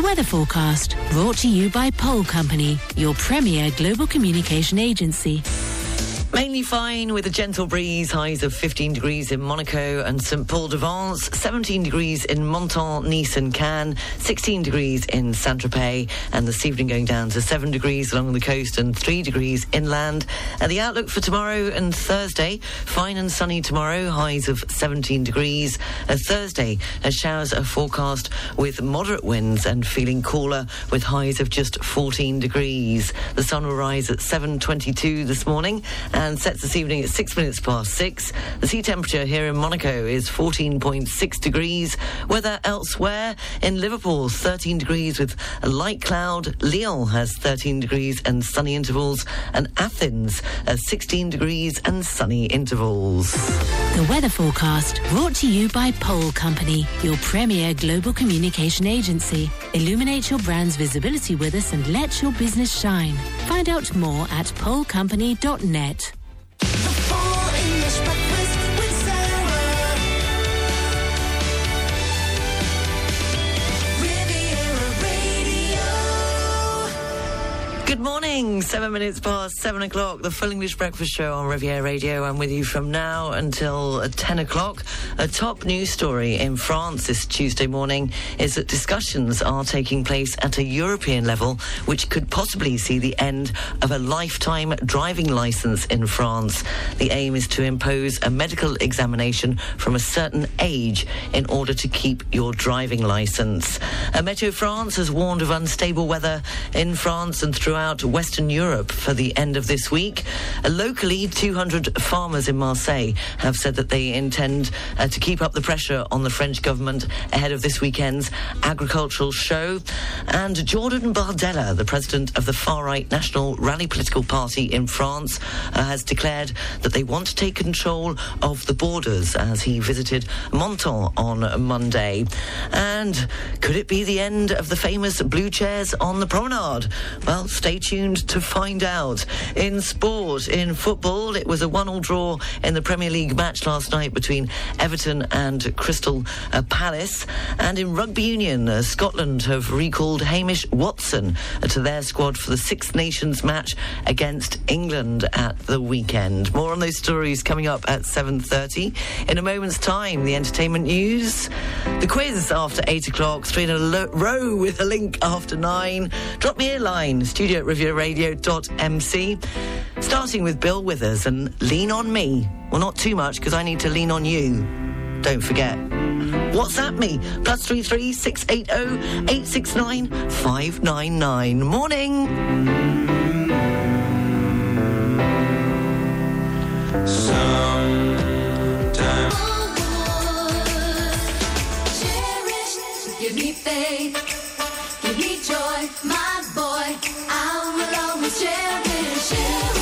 The weather forecast brought to you by Pole Company, your premier global communication agency. Mainly fine with a gentle breeze, highs of 15 degrees in Monaco and St. Paul de Vence, 17 degrees in Menton, Nice and Cannes, 16 degrees in Saint-Tropez, and this evening going down to 7 degrees along the coast and 3 degrees inland. And the outlook for tomorrow and Thursday, fine and sunny tomorrow, highs of 17 degrees. Uh, Thursday, showers are forecast with moderate winds and feeling cooler with highs of just 14 degrees. The sun will rise at 7.22 this morning and sets this evening at six minutes past six. The sea temperature here in Monaco is 14.6 degrees. Weather elsewhere in Liverpool, 13 degrees with a light cloud. Lyon has 13 degrees and sunny intervals, and Athens has 16 degrees and sunny intervals. The weather forecast brought to you by Pole Company, your premier global communication agency. Illuminate your brand's visibility with us and let your business shine. Find out more at polecompany.net. morning, seven minutes past seven o'clock, the Full English Breakfast Show on Riviera Radio. I'm with you from now until uh, 10 o'clock. A top news story in France this Tuesday morning is that discussions are taking place at a European level, which could possibly see the end of a lifetime driving license in France. The aim is to impose a medical examination from a certain age in order to keep your driving license. Uh, Meteo France has warned of unstable weather in France and throughout Europe for the end of this week. Uh, locally, 200 farmers in Marseille have said that they intend uh, to keep up the pressure on the French government ahead of this weekend's agricultural show. And Jordan Bardella, the president of the far right National Rally Political Party in France, uh, has declared that they want to take control of the borders as he visited Menton on Monday. And could it be the end of the famous blue chairs on the promenade? Well, stay tuned to find out. In sport, in football, it was a one-all draw in the Premier League match last night between Everton and Crystal uh, Palace. And in rugby union, uh, Scotland have recalled Hamish Watson uh, to their squad for the Six Nations match against England at the weekend. More on those stories coming up at 7.30. In a moment's time, the entertainment news, the quiz after 8 o'clock, three in a lo- row with a link after 9. Drop me a line, studio at rivieradio.mc. Starting with Bill Withers and Lean on Me. Well, not too much because I need to lean on you. Don't forget. WhatsApp me, plus three three six eight zero eight six nine five nine nine. Morning. Sometimes. Give me faith, give me joy, my boy. I will always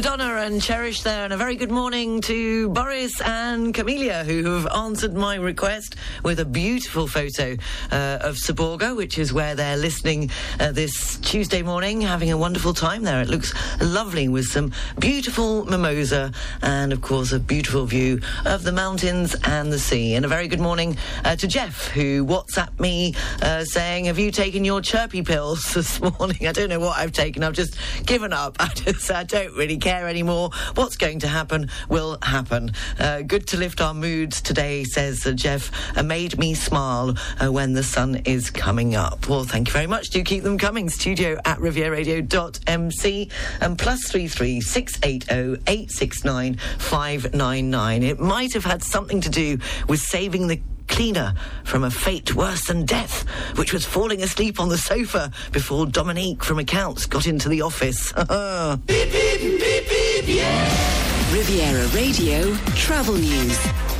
Madonna and Cherish there, and a very good morning to Boris and Camelia, who have answered my request with a beautiful photo uh, of Seborga, which is where they're listening uh, this Tuesday morning, having a wonderful time there. It looks lovely with some beautiful mimosa and, of course, a beautiful view of the mountains and the sea. And a very good morning uh, to Jeff, who WhatsApped me uh, saying, Have you taken your chirpy pills this morning? I don't know what I've taken. I've just given up. I just, I don't really care anymore. What's going to happen will happen. Uh, good to lift our moods today, says uh, Jeff. Uh, made me smile uh, when the sun is coming up. Well, thank you very much. Do keep them coming. Studio at rivieradio.mc and plus three three six eight zero eight six nine five nine nine. It might have had something to do with saving the cleaner from a fate worse than death, which was falling asleep on the sofa before Dominique from accounts got into the office. Riviera Radio Travel News.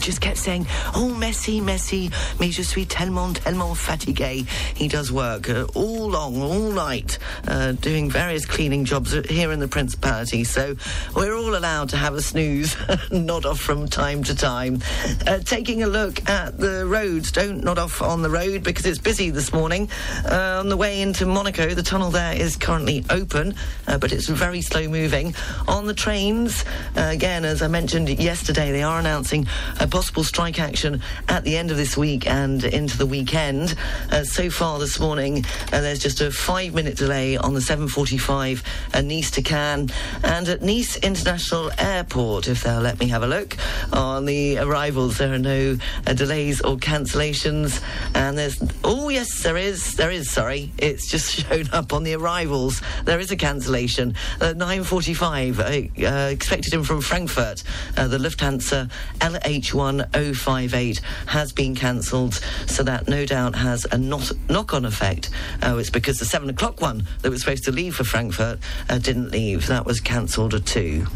Just kept saying, "Oh, Messi, Messi, mais je suis tellement, tellement fatigué." He does work uh, all long, all night, uh, doing various cleaning jobs here in the Principality. So we're all allowed to have a snooze, nod off from time to time. Uh, taking a look at the roads, don't nod off on the road because it's busy this morning. Uh, on the way into Monaco, the tunnel there is currently open, uh, but it's very slow moving. On the trains, uh, again, as I mentioned yesterday, they are announcing a possible strike action at the end of this week and into the weekend. Uh, so far this morning, uh, there's just a five-minute delay on the 7:45 uh, Nice to Cannes, and at Nice International Airport, if they'll let me have a look on the arrivals, there are no uh, delays or cancellations. And there's oh yes, there is, there is. Sorry, it's just shown up on the arrivals. There is a cancellation at 9:45, uh, uh, expected in from Frankfurt. Uh, the Lufthansa one o five eight has been cancelled. So that no doubt has a knock on effect. Oh, it's because the 7 o'clock one that was supposed to leave for Frankfurt uh, didn't leave. That was cancelled at 2.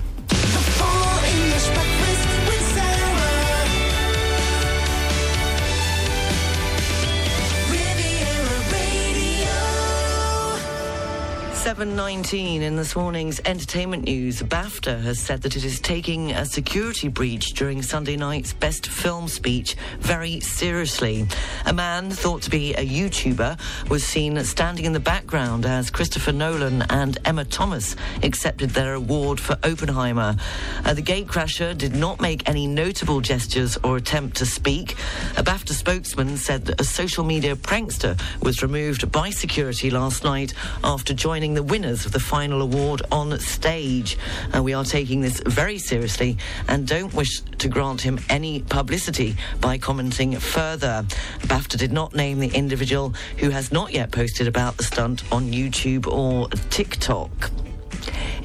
7.19 in this morning's entertainment news, BAFTA has said that it is taking a security breach during Sunday night's Best Film speech very seriously. A man thought to be a YouTuber was seen standing in the background as Christopher Nolan and Emma Thomas accepted their award for Oppenheimer. Uh, the gatecrasher did not make any notable gestures or attempt to speak. A BAFTA spokesman said that a social media prankster was removed by security last night after joining the winners of the final award on stage. Uh, we are taking this very seriously and don't wish to grant him any publicity by commenting further. BAFTA did not name the individual who has not yet posted about the stunt on YouTube or TikTok.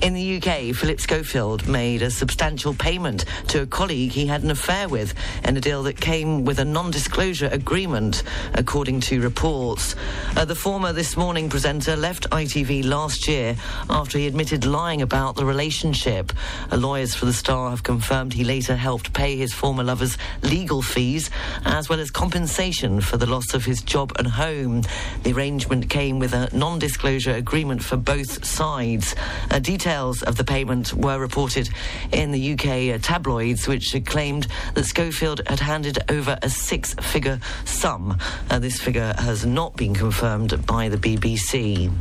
In the UK, Philip Schofield made a substantial payment to a colleague he had an affair with in a deal that came with a non disclosure agreement, according to reports. Uh, the former This Morning presenter left ITV last year after he admitted lying about the relationship. Uh, lawyers for the star have confirmed he later helped pay his former lover's legal fees, as well as compensation for the loss of his job and home. The arrangement came with a non disclosure agreement for both sides. Uh, details of the payment were reported in the UK uh, tabloids, which claimed that Schofield had handed over a six figure sum. Uh, this figure has not been confirmed by the BBC.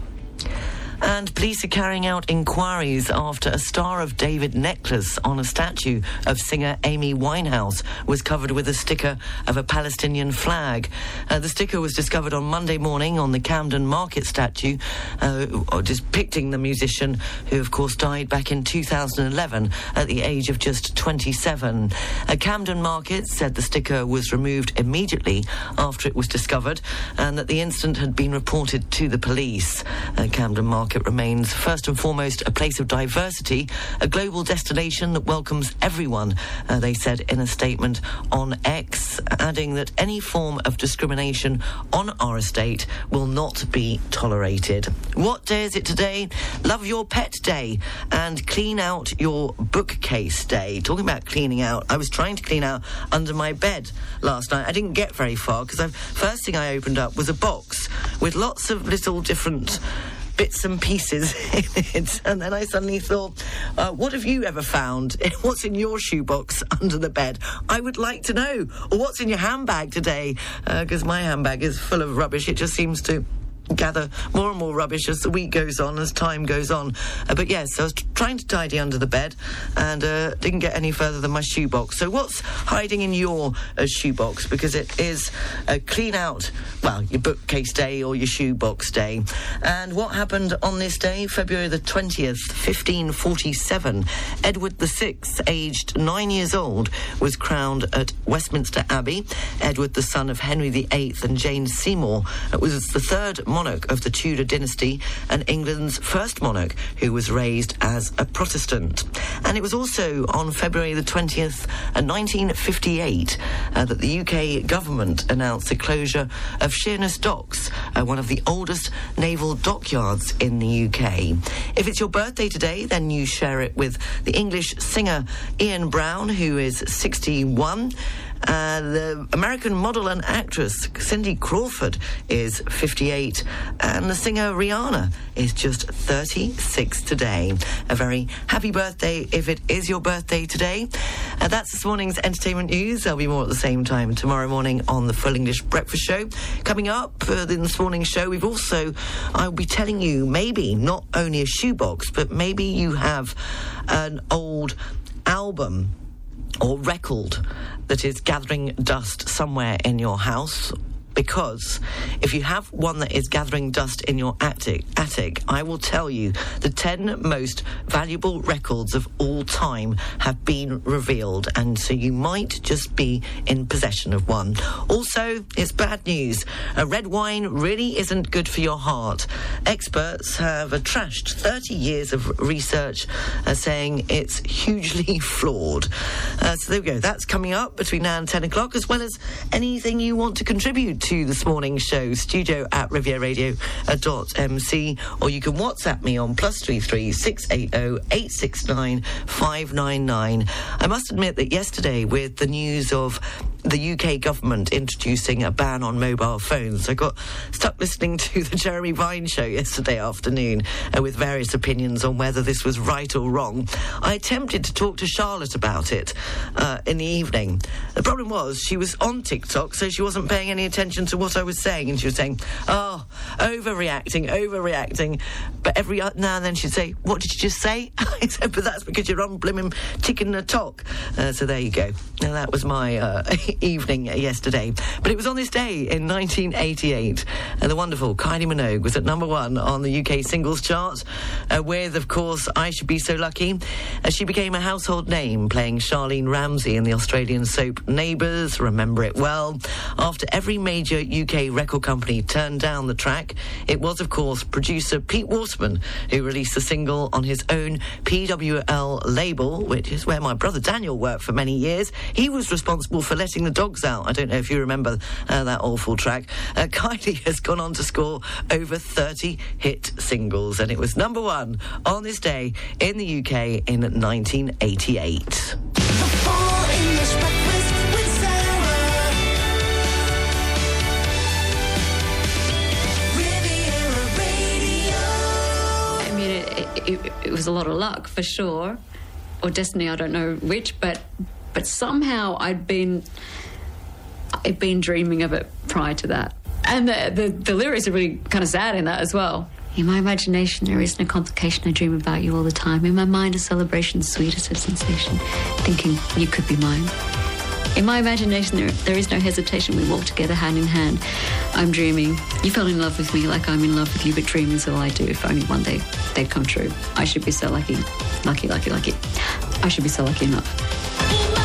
And police are carrying out inquiries after a Star of David necklace on a statue of singer Amy Winehouse was covered with a sticker of a Palestinian flag. Uh, the sticker was discovered on Monday morning on the Camden Market statue, uh, depicting the musician who, of course, died back in 2011 at the age of just 27. Uh, Camden Market said the sticker was removed immediately after it was discovered and that the incident had been reported to the police. Uh, Camden Market remains first and foremost a place of diversity, a global destination that welcomes everyone, uh, they said in a statement on X, adding that any form of discrimination on our estate will not be tolerated. What day is it today? Love Your Pet Day and Clean Out Your Bookcase Day. Talking about cleaning out, I was trying to clean out under my bed last night. I didn't get very far because the first thing I opened up was a box with lots of little different bits and pieces in it. And then I suddenly thought, uh, what have you ever found? What's in your shoebox under the bed? I would like to know. Or what's in your handbag today? Because my handbag is full of rubbish. It just seems to gather more and more rubbish as the week goes on, as time goes on. Uh, but yes, I was t- trying to tidy under the bed and uh, didn't get any further than my shoebox. So what's hiding in your uh, shoebox? Because it is a clean out, well, your bookcase day or your shoebox day. And what happened on this day, February the 20th, 1547? Edward VI, aged nine years old, was crowned at Westminster Abbey. Edward, the son of Henry VIII and Jane Seymour, uh, was the third monarch of the Tudor dynasty and England's first monarch who was raised as a Protestant. And it was also on February the 20th, uh, 1958, uh, that the UK government announced the closure of Sheerness Docks, uh, one of the oldest naval dockyards in the UK. If it's your birthday today, then you share it with the English singer Ian Brown, who is 61. Uh, the American model and actress Cindy Crawford is 58, and the singer Rihanna is just 36 today. A very happy birthday if it is your birthday today. Uh, that's this morning's entertainment news. There'll be more at the same time tomorrow morning on the Full English Breakfast Show. Coming up uh, in this morning's show, we've also, I'll be telling you maybe not only a shoebox, but maybe you have an old album or record that is gathering dust somewhere in your house. Because if you have one that is gathering dust in your attic, attic, I will tell you the 10 most valuable records of all time have been revealed, and so you might just be in possession of one. Also, it's bad news. A red wine really isn't good for your heart. Experts have trashed 30 years of research uh, saying it's hugely flawed. Uh, so there we go. That's coming up between now and 10 o'clock, as well as anything you want to contribute to this morning's show, studio at rivieradio.mc, or you can WhatsApp me on plus three three six eight zero eight six nine five nine nine. I must admit that yesterday, with the news of the UK government introducing a ban on mobile phones. I got stuck listening to the Jeremy Vine show yesterday afternoon uh, with various opinions on whether this was right or wrong. I attempted to talk to Charlotte about it uh, in the evening. The problem was she was on TikTok, so she wasn't paying any attention to what I was saying, and she was saying, "Oh, overreacting, overreacting." But every now and then she'd say, "What did you just say?" I said, "But that's because you're on blimmin' chicken a talk." Uh, so there you go. Now that was my uh, evening yesterday. But it was on this day in 1988, and the wonderful Kylie Minogue was at number one on the UK singles chart, uh, with, of course, I Should Be So Lucky. As she became a household name, playing Charlene Ramsey in the Australian soap Neighbours, remember it well. After every major UK record company turned down the track, it was, of course, producer Pete Waterman who released the single on his own PWL label, which is where my brother Daniel worked for many years. He was responsible for letting the dogs out. I don't know if you remember uh, that awful track. Uh, Kylie has gone on to score over 30 hit singles, and it was number one on this day in the UK in 1988. It, it, was a lot of luck for sure, or destiny. I don't know which, but but somehow I'd been I'd been dreaming of it prior to that, and the the, the lyrics are really kind of sad in that as well. In my imagination, there is no complication. I dream about you all the time. In my mind, a celebration, sweetest of sensation, thinking you could be mine. In my imagination, there, there is no hesitation. We walk together hand in hand. I'm dreaming. You fell in love with me like I'm in love with you, but dreaming's all I do. If only one day they'd come true. I should be so lucky. Lucky, lucky, lucky. I should be so lucky enough.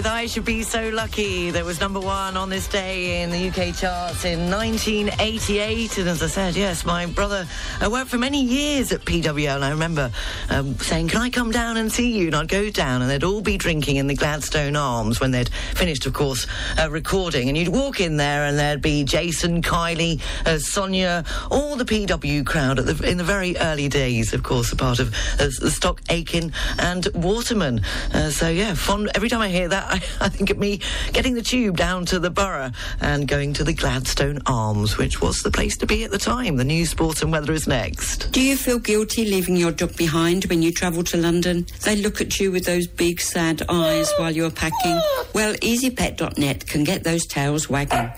With I Should Be So Lucky. That was number one on this day in the UK charts in 1988. And as I said, yes, my brother uh, worked for many years at PWL. And I remember um, saying, Can I come down and see you? And I'd go down and they'd all be drinking in the Gladstone Arms when they'd finished, of course, uh, recording. And you'd walk in there and there'd be Jason, Kylie, uh, Sonia, all the PW crowd the, in the very early days, of course, a part of uh, Stock Aitken and Waterman. Uh, so, yeah, fond, every time I hear that, I, I think of me getting the tube down to the borough and going to the Gladstone Arms, which was the place to be at the time. The news, sport, and weather is next. Do you feel guilty leaving your dog behind when you travel to London? They look at you with those big sad eyes while you're packing. Well, EasyPet.net can get those tails wagging.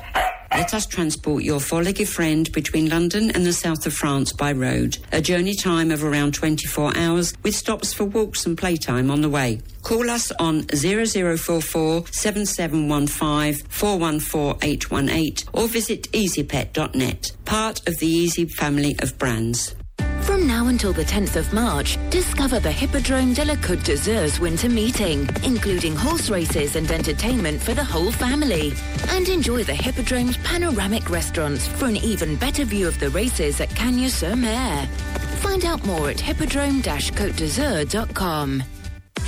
Let us transport your four-legged friend between London and the south of France by road. A journey time of around 24 hours with stops for walks and playtime on the way. Call us on 0044 7715 414 818 or visit easypet.net, part of the Easy family of brands. From now until the 10th of March, discover the Hippodrome de la Côte d'Azur's winter meeting, including horse races and entertainment for the whole family. And enjoy the Hippodrome's panoramic restaurants for an even better view of the races at Cagnes-sur-Mer. Find out more at hippodrome-côte d'Azur.com.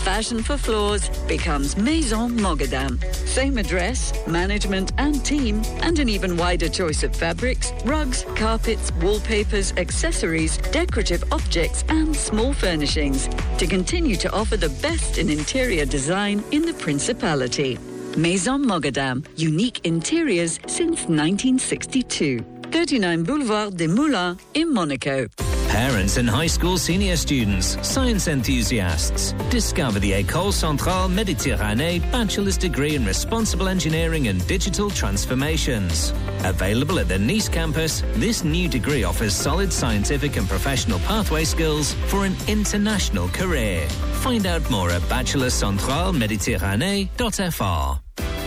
Fashion for Floors becomes Maison Mogadam. Same address, management and team, and an even wider choice of fabrics, rugs, carpets, wallpapers, accessories, decorative objects, and small furnishings to continue to offer the best in interior design in the Principality. Maison Mogadam, unique interiors since 1962. 39 Boulevard des Moulins in Monaco. Parents and high school senior students, science enthusiasts, discover the École Centrale Méditerranée bachelor's degree in responsible engineering and digital transformations. Available at the Nice campus, this new degree offers solid scientific and professional pathway skills for an international career. Find out more at bachelorcentraleméditerranée.fr.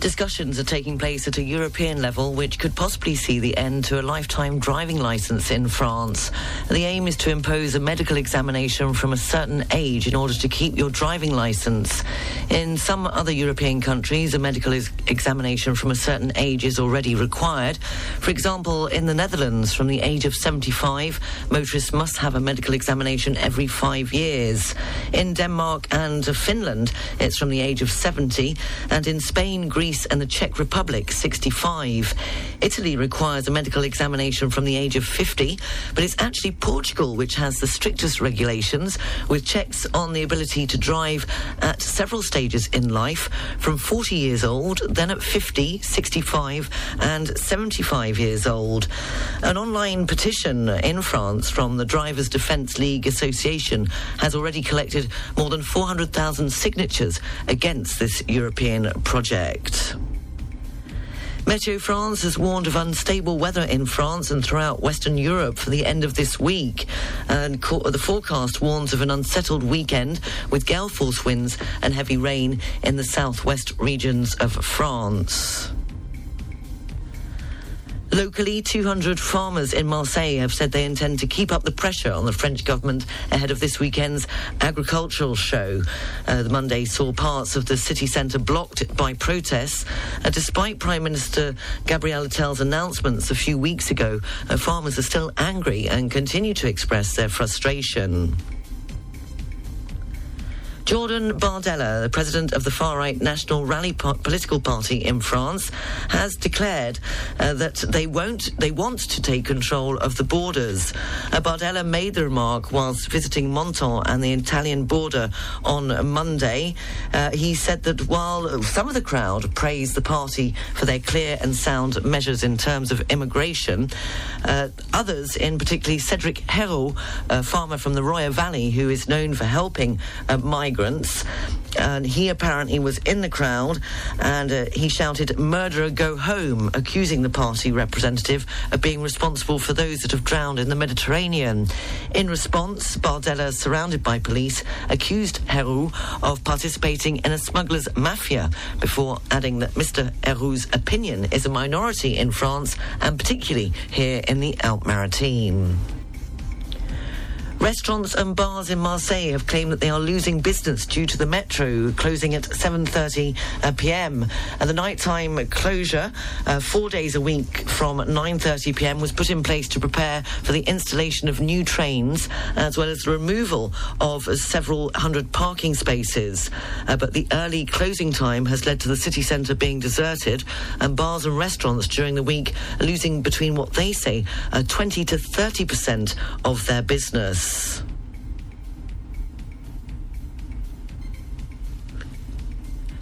Discussions are taking place at a European level which could possibly see the end to a lifetime driving license in France. The aim is to impose a medical examination from a certain age in order to keep your driving license. In some other European countries, a medical ex- examination from a certain age is already required. For example, in the Netherlands, from the age of 75, motorists must have a medical examination every five years. In Denmark and Finland, it's from the age of 70, and in Spain, Greece, and the Czech Republic, 65. Italy requires a medical examination from the age of 50, but it's actually Portugal which has the strictest regulations, with checks on the ability to drive at several stages in life, from 40 years old, then at 50, 65, and 75 years old. An online petition in France from the Drivers Defence League Association has already collected more than 400,000 signatures against this European project. Meteo France has warned of unstable weather in France and throughout Western Europe for the end of this week. And co- uh, the forecast warns of an unsettled weekend with gale force winds and heavy rain in the southwest regions of France. Locally, 200 farmers in Marseille have said they intend to keep up the pressure on the French government ahead of this weekend's agricultural show. Uh, the Monday saw parts of the city centre blocked by protests. Uh, despite Prime Minister Gabriel Attal's announcements a few weeks ago, uh, farmers are still angry and continue to express their frustration. Jordan Bardella, the president of the far-right National Rally po- political party in France, has declared uh, that they won't, they want to take control of the borders. Uh, Bardella made the remark whilst visiting Menton and the Italian border on Monday. Uh, he said that while some of the crowd praised the party for their clear and sound measures in terms of immigration, uh, others, in particularly Cedric Herrou, a farmer from the Roya Valley who is known for helping uh, migrants, and he apparently was in the crowd and uh, he shouted, Murderer, go home, accusing the party representative of being responsible for those that have drowned in the Mediterranean. In response, Bardella, surrounded by police, accused Herrou of participating in a smuggler's mafia before adding that Mr. Herrou's opinion is a minority in France and particularly here in the Alpes-Maritimes. Restaurants and bars in Marseille have claimed that they are losing business due to the metro closing at 7:30 uh, p.m. And the nighttime closure, uh, four days a week from 9:30 p.m., was put in place to prepare for the installation of new trains, as well as the removal of several hundred parking spaces. Uh, but the early closing time has led to the city centre being deserted, and bars and restaurants during the week losing between what they say uh, 20 to 30 percent of their business. Yes.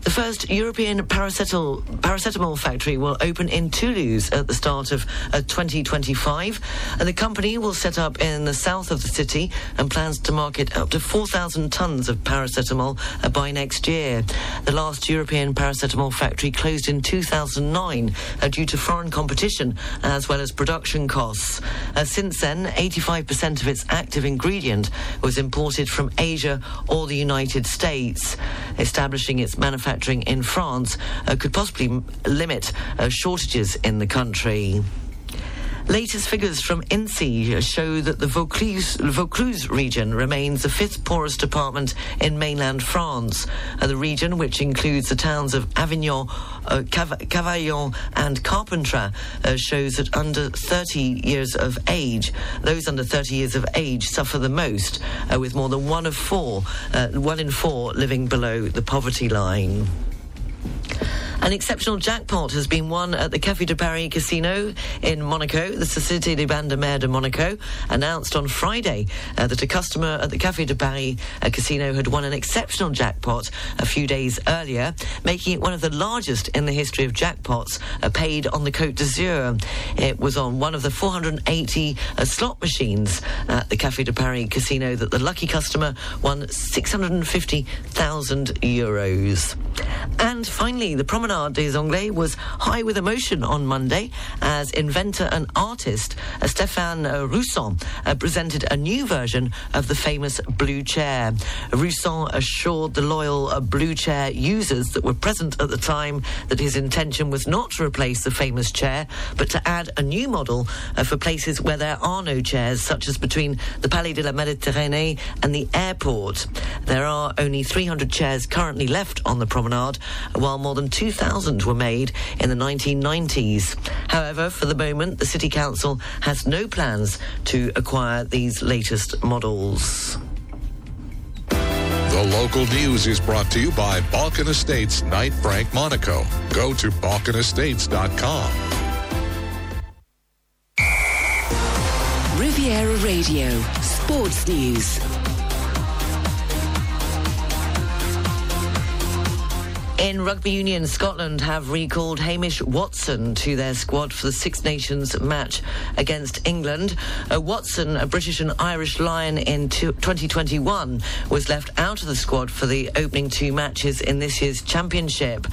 The first European paracetamol, paracetamol factory will open in Toulouse at the start of uh, 2025. And the company will set up in the south of the city and plans to market up to 4,000 tons of paracetamol uh, by next year. The last European paracetamol factory closed in 2009 uh, due to foreign competition as well as production costs. Uh, since then, 85% of its active ingredient was imported from Asia or the United States. Establishing its manufacturing in France uh, could possibly limit uh, shortages in the country. Latest figures from INSEE show that the Vaucluse, Vaucluse region remains the fifth poorest department in mainland France. The region, which includes the towns of Avignon, uh, Cav- Cavaillon and Carpentras, uh, shows that under 30 years of age, those under 30 years of age suffer the most, uh, with more than one of four, uh, one in four living below the poverty line. An exceptional jackpot has been won at the Café de Paris Casino in Monaco. The Société des Bains de Mer de Monaco announced on Friday uh, that a customer at the Café de Paris uh, Casino had won an exceptional jackpot a few days earlier, making it one of the largest in the history of jackpots uh, paid on the Côte d'Azur. It was on one of the 480 uh, slot machines at the Café de Paris Casino that the lucky customer won 650,000 euros. And finally, the Promenade des Anglais was high with emotion on Monday as inventor and artist uh, Stéphane uh, Rousson uh, presented a new version of the famous blue chair. Rousson assured the loyal blue chair users that were present at the time that his intention was not to replace the famous chair, but to add a new model for places where there are no chairs, such as between the Palais de la Méditerranée and the airport. There are only 300 chairs currently left on the promenade, while more than 2,000 were made in the 1990s. However, for the moment, the City Council has no plans to acquire these latest models. The local news is brought to you by Balkan Estates Knight Frank Monaco. Go to balkanestates.com. Riviera Radio, Sports News. In rugby union, Scotland have recalled Hamish Watson to their squad for the Six Nations match against England. Uh, Watson, a British and Irish Lion in two- 2021, was left out of the squad for the opening two matches in this year's championship.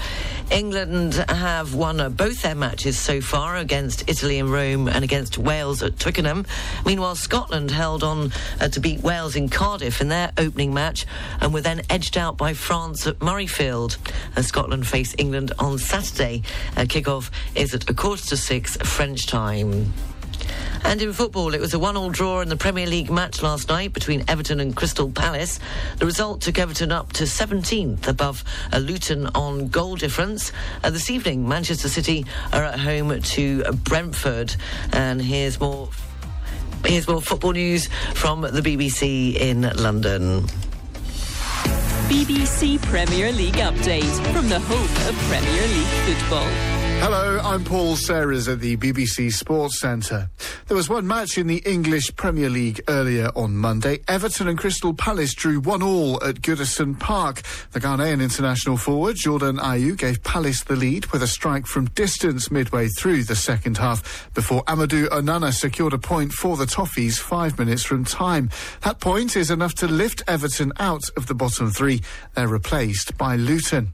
England have won uh, both their matches so far against Italy in Rome and against Wales at Twickenham. Meanwhile, Scotland held on uh, to beat Wales in Cardiff in their opening match and were then edged out by France at Murrayfield. Uh, Scotland face England on Saturday. Uh, Kick-off is at a quarter to six French time. And in football, it was a one-all draw in the Premier League match last night between Everton and Crystal Palace. The result took Everton up to 17th above Luton on goal difference. Uh, this evening, Manchester City are at home to Brentford. And here's more. Here's more football news from the BBC in London. BBC Premier League update from the home of Premier League football. Hello, I'm Paul Serres at the BBC Sports Centre. There was one match in the English Premier League earlier on Monday. Everton and Crystal Palace drew one all at Goodison Park. The Ghanaian international forward Jordan Ayew gave Palace the lead with a strike from distance midway through the second half before Amadou Onana secured a point for the Toffees five minutes from time. That point is enough to lift Everton out of the bottom three. They're replaced by Luton.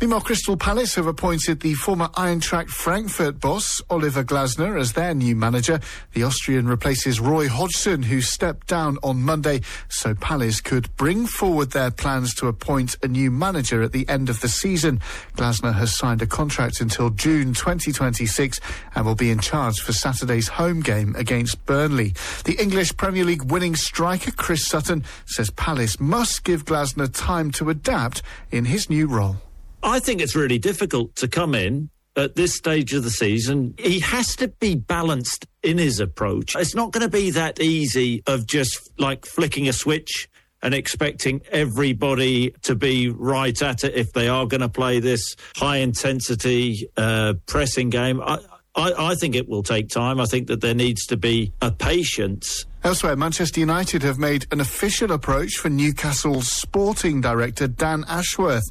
Meanwhile, Crystal Palace have appointed the former Eintracht Frankfurt boss, Oliver Glasner, as their new manager. The Austrian replaces Roy Hodgson, who stepped down on Monday, so Palace could bring forward their plans to appoint a new manager at the end of the season. Glasner has signed a contract until June 2026 and will be in charge for Saturday's home game against Burnley. The English Premier League winning striker Chris Sutton says Palace must give Glasner time to adapt in his new role. I think it's really difficult to come in at this stage of the season. He has to be balanced in his approach. It's not going to be that easy of just like flicking a switch and expecting everybody to be right at it if they are going to play this high intensity uh, pressing game. I, I, I think it will take time. I think that there needs to be a patience Elsewhere, Manchester United have made an official approach for Newcastle's sporting director Dan Ashworth.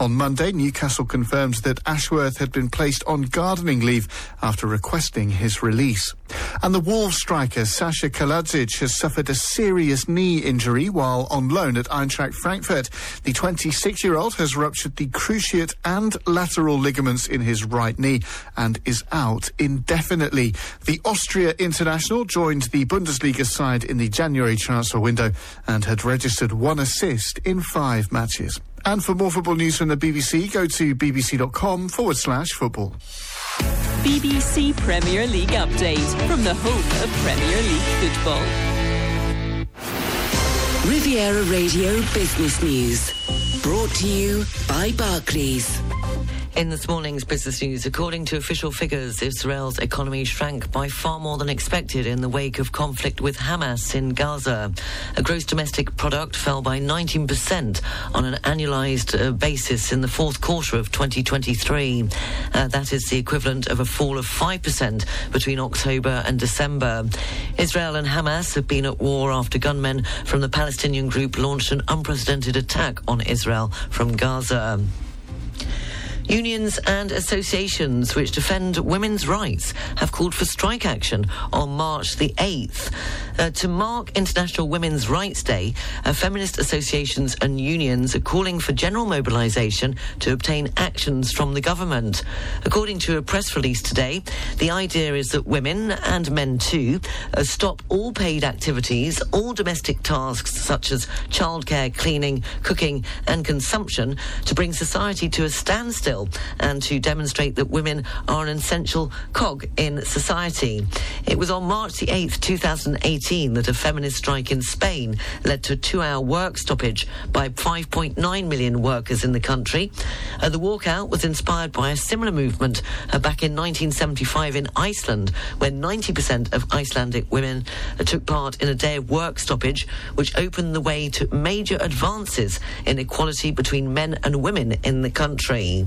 On Monday, Newcastle confirmed that Ashworth had been placed on gardening leave after requesting his release. And the Wolves striker Sasa Kalajdzic has suffered a serious knee injury while on loan at Eintracht Frankfurt. The 26-year-old has ruptured the cruciate and lateral ligaments in his right knee and is out indefinitely. The Austria international joined the Bundesliga side in the January transfer window and had registered one assist in five matches. And for more football news from the BBC, go to bbc.com forward slash football. BBC Premier League update from the home of Premier League football. Riviera Radio Business News. Brought to you by Barclays. In this morning's business news, according to official figures, Israel's economy shrank by far more than expected in the wake of conflict with Hamas in Gaza. A gross domestic product fell by 19% on an annualized uh, basis in the fourth quarter of 2023. Uh, that is the equivalent of a fall of 5% between October and December. Israel and Hamas have been at war after gunmen from the Palestinian group launched an unprecedented attack on Israel from Gaza. Unions and associations which defend women's rights have called for strike action on March the 8th. Uh, to mark International Women's Rights Day, uh, feminist associations and unions are calling for general mobilisation to obtain actions from the government. According to a press release today, the idea is that women, and men too, uh, stop all paid activities, all domestic tasks such as childcare, cleaning, cooking, and consumption to bring society to a standstill and to demonstrate that women are an essential cog in society. It was on March the 8th, 2018, that a feminist strike in Spain led to a two hour work stoppage by 5.9 million workers in the country. Uh, the walkout was inspired by a similar movement uh, back in 1975 in Iceland, when 90% of Icelandic women uh, took part in a day of work stoppage, which opened the way to major advances in equality between men and women in the country.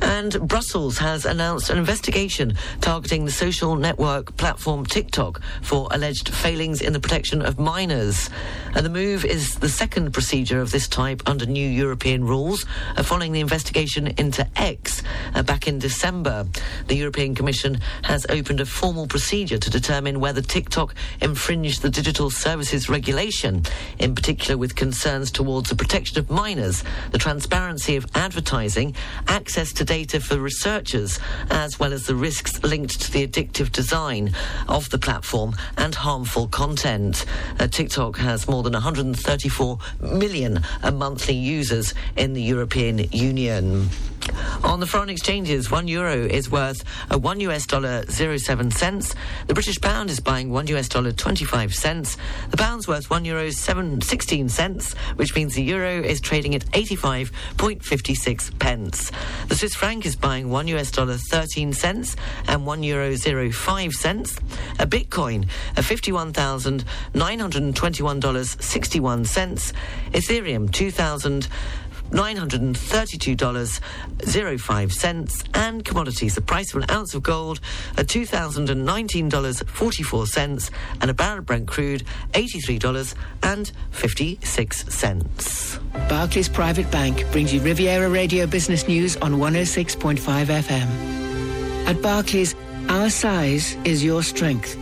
And Brussels has announced an investigation targeting the social network platform TikTok for alleged failings in the protection of minors. And the move is the second procedure of this type under new European rules, uh, following the investigation into X uh, back in December. The European Commission has opened a formal procedure to determine whether TikTok infringed the digital services regulation, in particular with concerns towards the protection of minors, the transparency of advertising, access to data for researchers, as well as the risks linked to the addictive design of the platform and harmful content. Uh, TikTok has more than 134 million uh, monthly users in the European Union. On the foreign exchanges, one euro is worth a one US dollar zero seven cents. The British pound is buying one US dollar twenty five cents. The pound's worth one euro seven sixteen cents, which means the euro is trading at eighty five point fifty six pence. The Swiss franc is buying one US dollar thirteen cents and one euro zero five cents. A Bitcoin, a fifty one thousand nine hundred and twenty one dollars sixty one cents. Ethereum two thousand. $932.05 and commodities. The price of an ounce of gold at $2,019.44 and a barrel of Brent crude $83.56. Barclays Private Bank brings you Riviera Radio Business News on 106.5 FM. At Barclays, our size is your strength.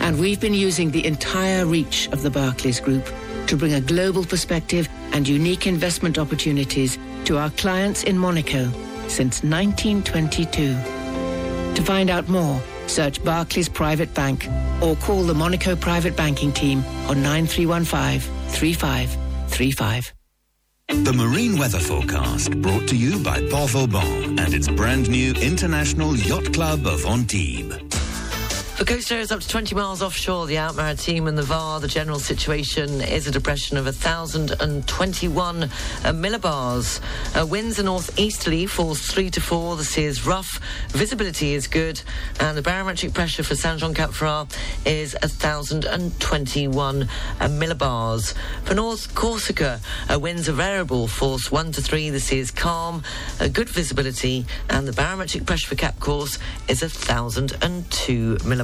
And we've been using the entire reach of the Barclays Group to bring a global perspective and unique investment opportunities to our clients in Monaco since 1922. To find out more, search Barclays Private Bank or call the Monaco Private Banking Team on 9315 3535. The Marine Weather Forecast brought to you by Port Vauban and its brand new International Yacht Club of Antibes. For coast areas up to 20 miles offshore, the Alpes-Maritimes and the VAR, the general situation is a depression of 1,021 uh, millibars. Uh, winds are northeasterly, falls 3 to 4. The sea is rough, visibility is good, and the barometric pressure for Saint Jean Cap Ferrat is 1,021 uh, millibars. For North Corsica, uh, winds are variable, force 1 to 3. The sea is calm, uh, good visibility, and the barometric pressure for Cap Corse is 1,002 millibars.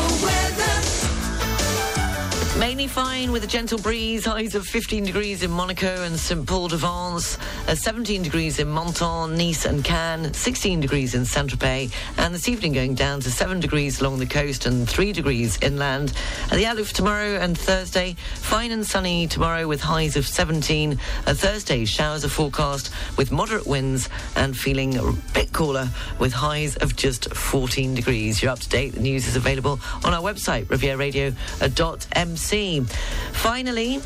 Mainly fine with a gentle breeze, highs of 15 degrees in Monaco and St. Paul de Vence, uh, 17 degrees in Menton, Nice and Cannes, 16 degrees in Saint-Tropez, and this evening going down to 7 degrees along the coast and 3 degrees inland. At the outlook for tomorrow and Thursday, fine and sunny tomorrow with highs of 17. Uh, Thursday, showers are forecast with moderate winds and feeling a bit cooler with highs of just 14 degrees. You're up to date. The news is available on our website, rivieradio.mc. Finally,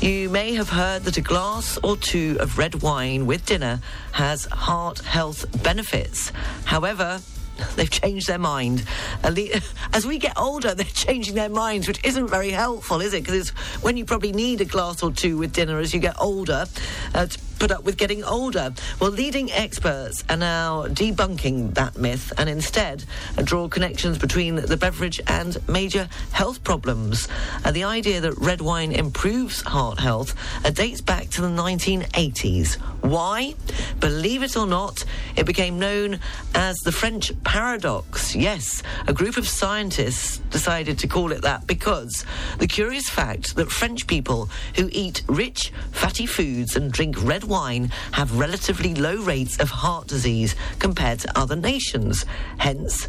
you may have heard that a glass or two of red wine with dinner has heart health benefits. However, They've changed their mind. As we get older, they're changing their minds, which isn't very helpful, is it? Because it's when you probably need a glass or two with dinner as you get older uh, to put up with getting older. Well, leading experts are now debunking that myth and instead draw connections between the beverage and major health problems. Uh, the idea that red wine improves heart health uh, dates back to the 1980s. Why? Believe it or not, it became known as the French paradox. Yes, a group of scientists decided to call it that because the curious fact that French people who eat rich, fatty foods and drink red wine have relatively low rates of heart disease compared to other nations. Hence,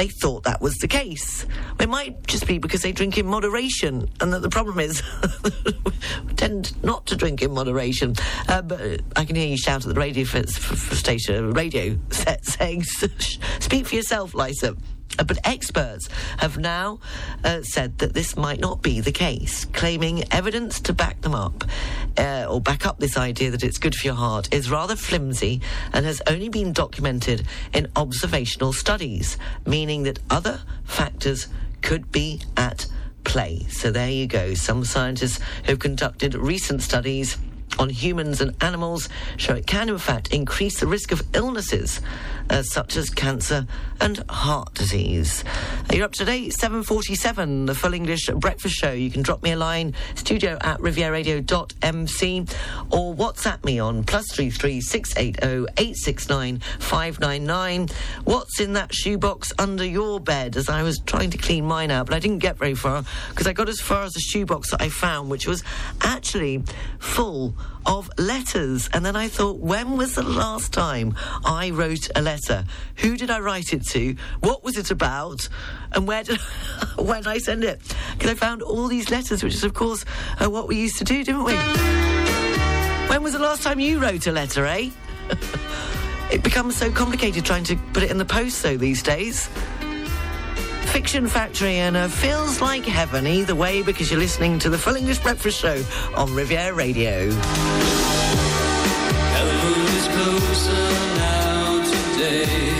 they thought that was the case. It might just be because they drink in moderation, and that the problem is tend not to drink in moderation. Uh, but I can hear you shout at the radio station radio set saying, "Speak for yourself, Lisa." Uh, But experts have now uh, said that this might not be the case, claiming evidence to back them up uh, or back up this idea that it's good for your heart is rather flimsy and has only been documented in observational studies, meaning that other factors could be at play. So there you go. Some scientists who have conducted recent studies on humans and animals show it can in fact increase the risk of illnesses uh, such as cancer and heart disease. Uh, You're up to date, 7.47, the Full English Breakfast Show. You can drop me a line, studio at rivieraradio.mc or WhatsApp me on plus 33 680 869 599. What's in that shoebox under your bed? As I was trying to clean mine out, but I didn't get very far because I got as far as the shoebox that I found, which was actually full of letters. And then I thought, when was the last time I wrote a letter? Who did I write it to? What was it about? And where did, did I send it? Because I found all these letters, which is, of course, uh, what we used to do, didn't we? When was the last time you wrote a letter, eh? it becomes so complicated trying to put it in the post, though, these days. Fiction Factory and uh, feels like heaven either way because you're listening to the Full English Breakfast Show on Riviera Radio. Heaven is closer now today.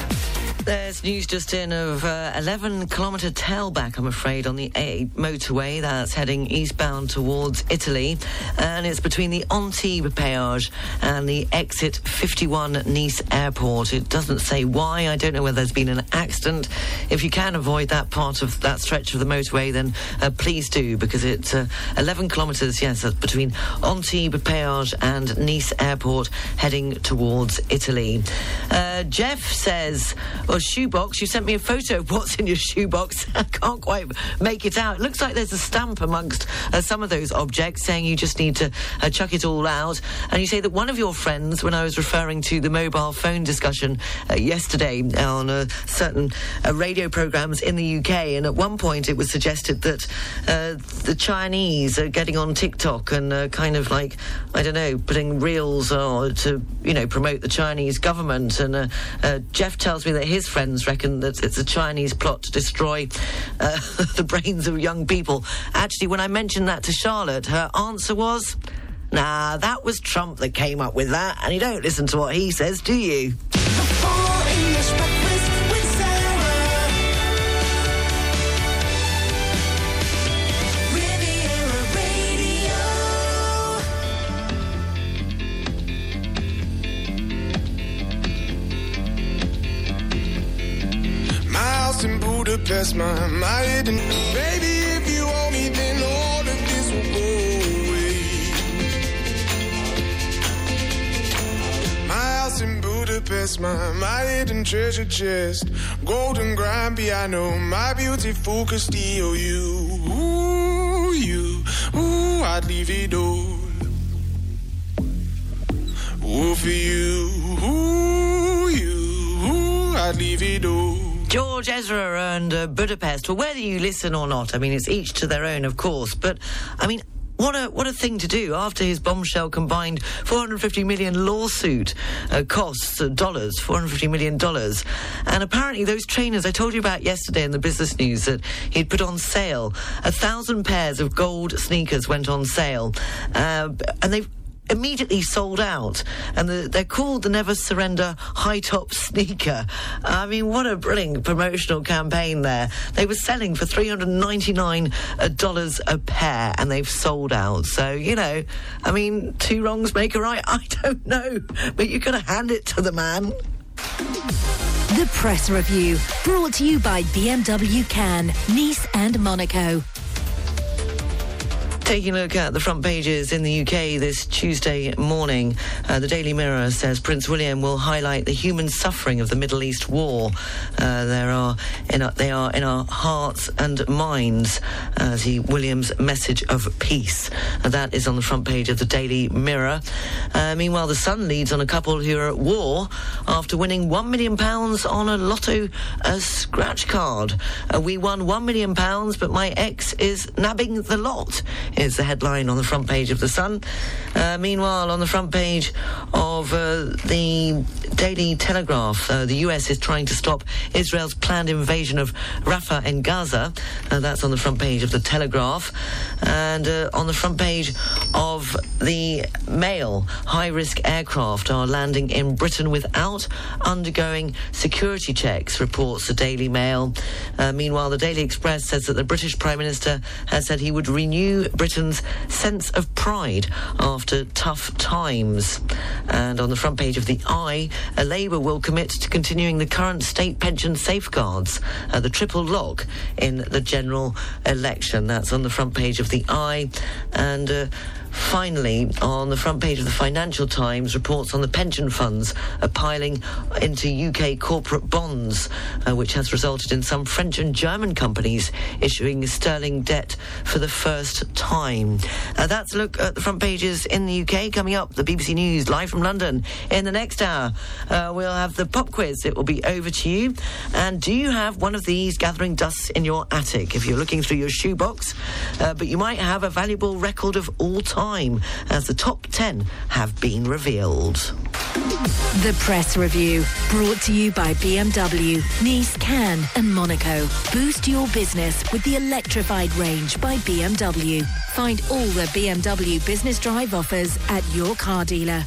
There's news just in of uh, 11 kilometre tailback, I'm afraid, on the A motorway that's heading eastbound towards Italy. And it's between the Antibes péage and the exit 51 Nice airport. It doesn't say why. I don't know whether there's been an accident. If you can avoid that part of that stretch of the motorway, then uh, please do, because it's uh, 11 kilometres, yes, that's between Antibes péage and Nice airport heading towards Italy. Uh, Jeff says, well, shoebox, you sent me a photo of what's in your shoebox. I can't quite make it out. It looks like there's a stamp amongst uh, some of those objects saying you just need to uh, chuck it all out. And you say that one of your friends, when I was referring to the mobile phone discussion uh, yesterday on uh, certain uh, radio programs in the UK, and at one point it was suggested that uh, the Chinese are getting on TikTok and kind of like, I don't know, putting reels uh, to, you know, promote the Chinese government. And Jeff tells me that his his friends reckon that it's a Chinese plot to destroy uh, the brains of young people. Actually, when I mentioned that to Charlotte, her answer was, nah, that was Trump that came up with that, and you don't listen to what he says, do you? Budapest, my, my hidden. Baby, if you owe me, then all of this will go away. My house in Budapest, my, my hidden treasure chest. Golden grand piano, my beautiful Castillo. You, ooh, you, ooh, I'd leave it all. Ooh, for you, ooh, you, ooh, I'd leave it all. George Ezra and uh, Budapest. Well, whether you listen or not, I mean, it's each to their own, of course. But I mean. What a what a thing to do after his bombshell combined 450 million lawsuit uh, costs uh, dollars 450 million dollars and apparently those trainers I told you about yesterday in the business news that he'd put on sale a thousand pairs of gold sneakers went on sale uh, and they've immediately sold out, and the, they're called the Never Surrender High Top Sneaker. I mean, what a brilliant promotional campaign there. They were selling for three hundred ninety-nine dollars a pair, and they've sold out. So you know, I mean, two wrongs make a right. I don't know, but you've got to hand it to the man. The Press Review, brought to you by BMW Cannes, Nice and Monaco. Taking a look at the front pages in the UK this Tuesday morning, uh, the Daily Mirror says Prince William will highlight the human suffering of the Middle East war. Uh, there are in our, they are in our hearts and minds. Uh, the William's message of peace. Uh, that is on the front page of the Daily Mirror. Uh, meanwhile, the Sun leads on a couple who are at war after winning one million pounds on a lotto scratch card. Uh, we won one million pounds, but my ex is nabbing the lot is the headline on the front page of The Sun. Uh, meanwhile, on the front page of uh, the Daily Telegraph, uh, the US is trying to stop Israel's planned invasion of Rafah in Gaza. Uh, that's on the front page of the Telegraph. And uh, on the front page of the Mail, high risk aircraft are landing in Britain without undergoing security checks, reports the Daily Mail. Uh, meanwhile, the Daily Express says that the British Prime Minister has said he would renew Britain's sense of pride after tough times. And on the front page of the Eye, uh, Labour will commit to continuing the current state pension safeguards, the triple lock in the general election. That's on the front page of the Eye. And uh, Finally, on the front page of the Financial Times, reports on the pension funds are piling into UK corporate bonds, uh, which has resulted in some French and German companies issuing sterling debt for the first time. Uh, that's a look at the front pages in the UK. Coming up, the BBC News live from London. In the next hour, uh, we'll have the pop quiz. It will be over to you. And do you have one of these gathering dust in your attic? If you're looking through your shoebox, uh, but you might have a valuable record of all time, as the top 10 have been revealed. The Press Review, brought to you by BMW, Nice, Cannes and Monaco. Boost your business with the electrified range by BMW. Find all the BMW Business Drive offers at your car dealer.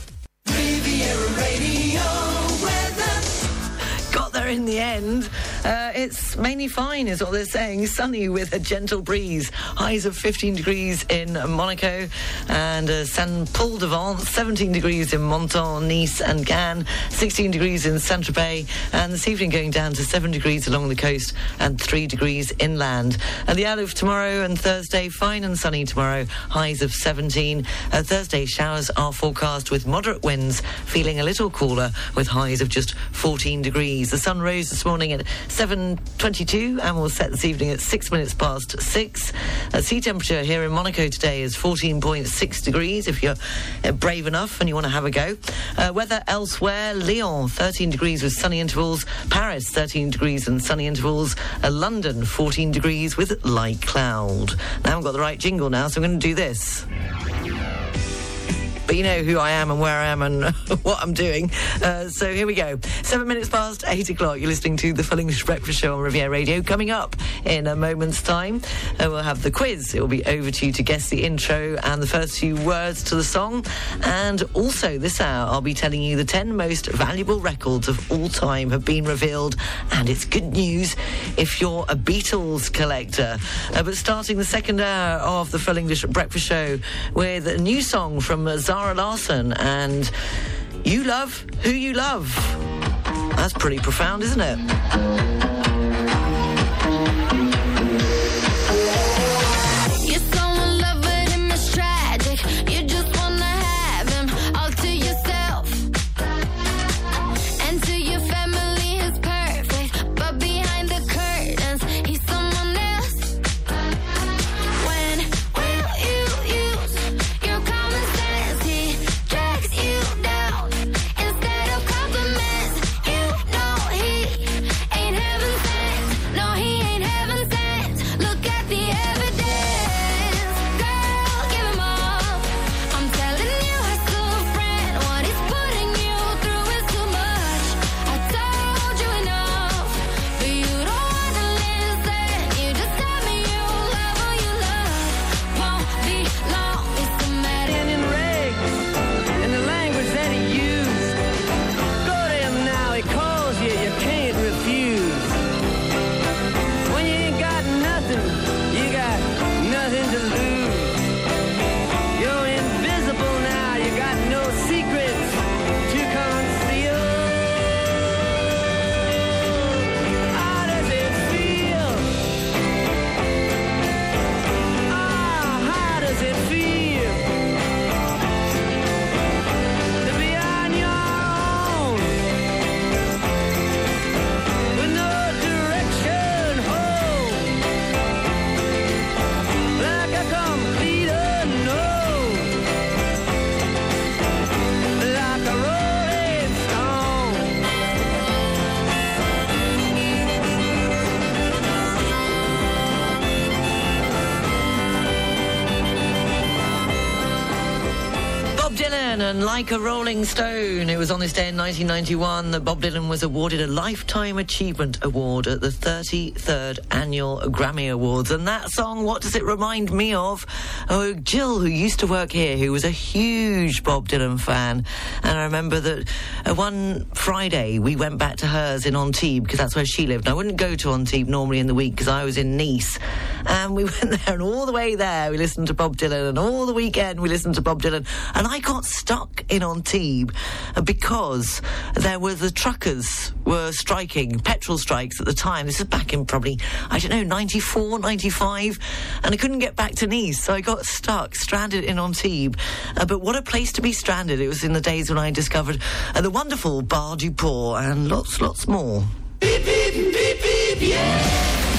Riviera Radio weather. Got there in the end. Uh, it's mainly fine, is what they're saying. Sunny with a gentle breeze. Highs of 15 degrees in Monaco and uh, Paul de Vence, 17 degrees in Menton, Nice, and Cannes, 16 degrees in Saint Tropez, and this evening going down to 7 degrees along the coast and 3 degrees inland. And the outlook tomorrow and Thursday, fine and sunny tomorrow, highs of 17. Uh, Thursday, showers are forecast with moderate winds, feeling a little cooler with highs of just 14 degrees. The sun rose this morning at 7.22 and we'll set this evening at 6 minutes past 6. Uh, sea temperature here in Monaco today is 14.6 degrees if you're uh, brave enough and you want to have a go. Uh, weather elsewhere, Lyon 13 degrees with sunny intervals, Paris 13 degrees and sunny intervals, uh, London 14 degrees with light cloud. Now I've got the right jingle now, so I'm going to do this. But you know who I am and where I am and what I'm doing. Uh, so here we go. Seven minutes past eight o'clock. You're listening to the Full English Breakfast Show on Riviera Radio. Coming up in a moment's time, uh, we'll have the quiz. It will be over to you to guess the intro and the first few words to the song. And also this hour, I'll be telling you the 10 most valuable records of all time have been revealed. And it's good news if you're a Beatles collector. Uh, but starting the second hour of the Full English Breakfast Show with a new song from uh, Zara Larsson and You Love Who You Love. That's pretty profound, isn't it? And Like a Rolling Stone. It was on this day in 1991 that Bob Dylan was awarded a Lifetime Achievement Award at the 33rd Annual Grammy Awards. And that song, what does it remind me of? Oh, Jill, who used to work here, who was a huge Bob Dylan fan. And I remember that uh, one Friday we went back to hers in Antibes because that's where she lived. And I wouldn't go to Antibes normally in the week because I was in Nice. And we went there, and all the way there we listened to Bob Dylan, and all the weekend we listened to Bob Dylan. And I got stuck in Antibes because there were the truckers were striking, petrol strikes at the time. This is back in probably, I don't know, 94, 95. And I couldn't get back to Nice, so I got stuck, stranded in Antibes. Uh, but what a place to be stranded. It was in the days when I discovered uh, the wonderful Bar du Port and lots, lots more.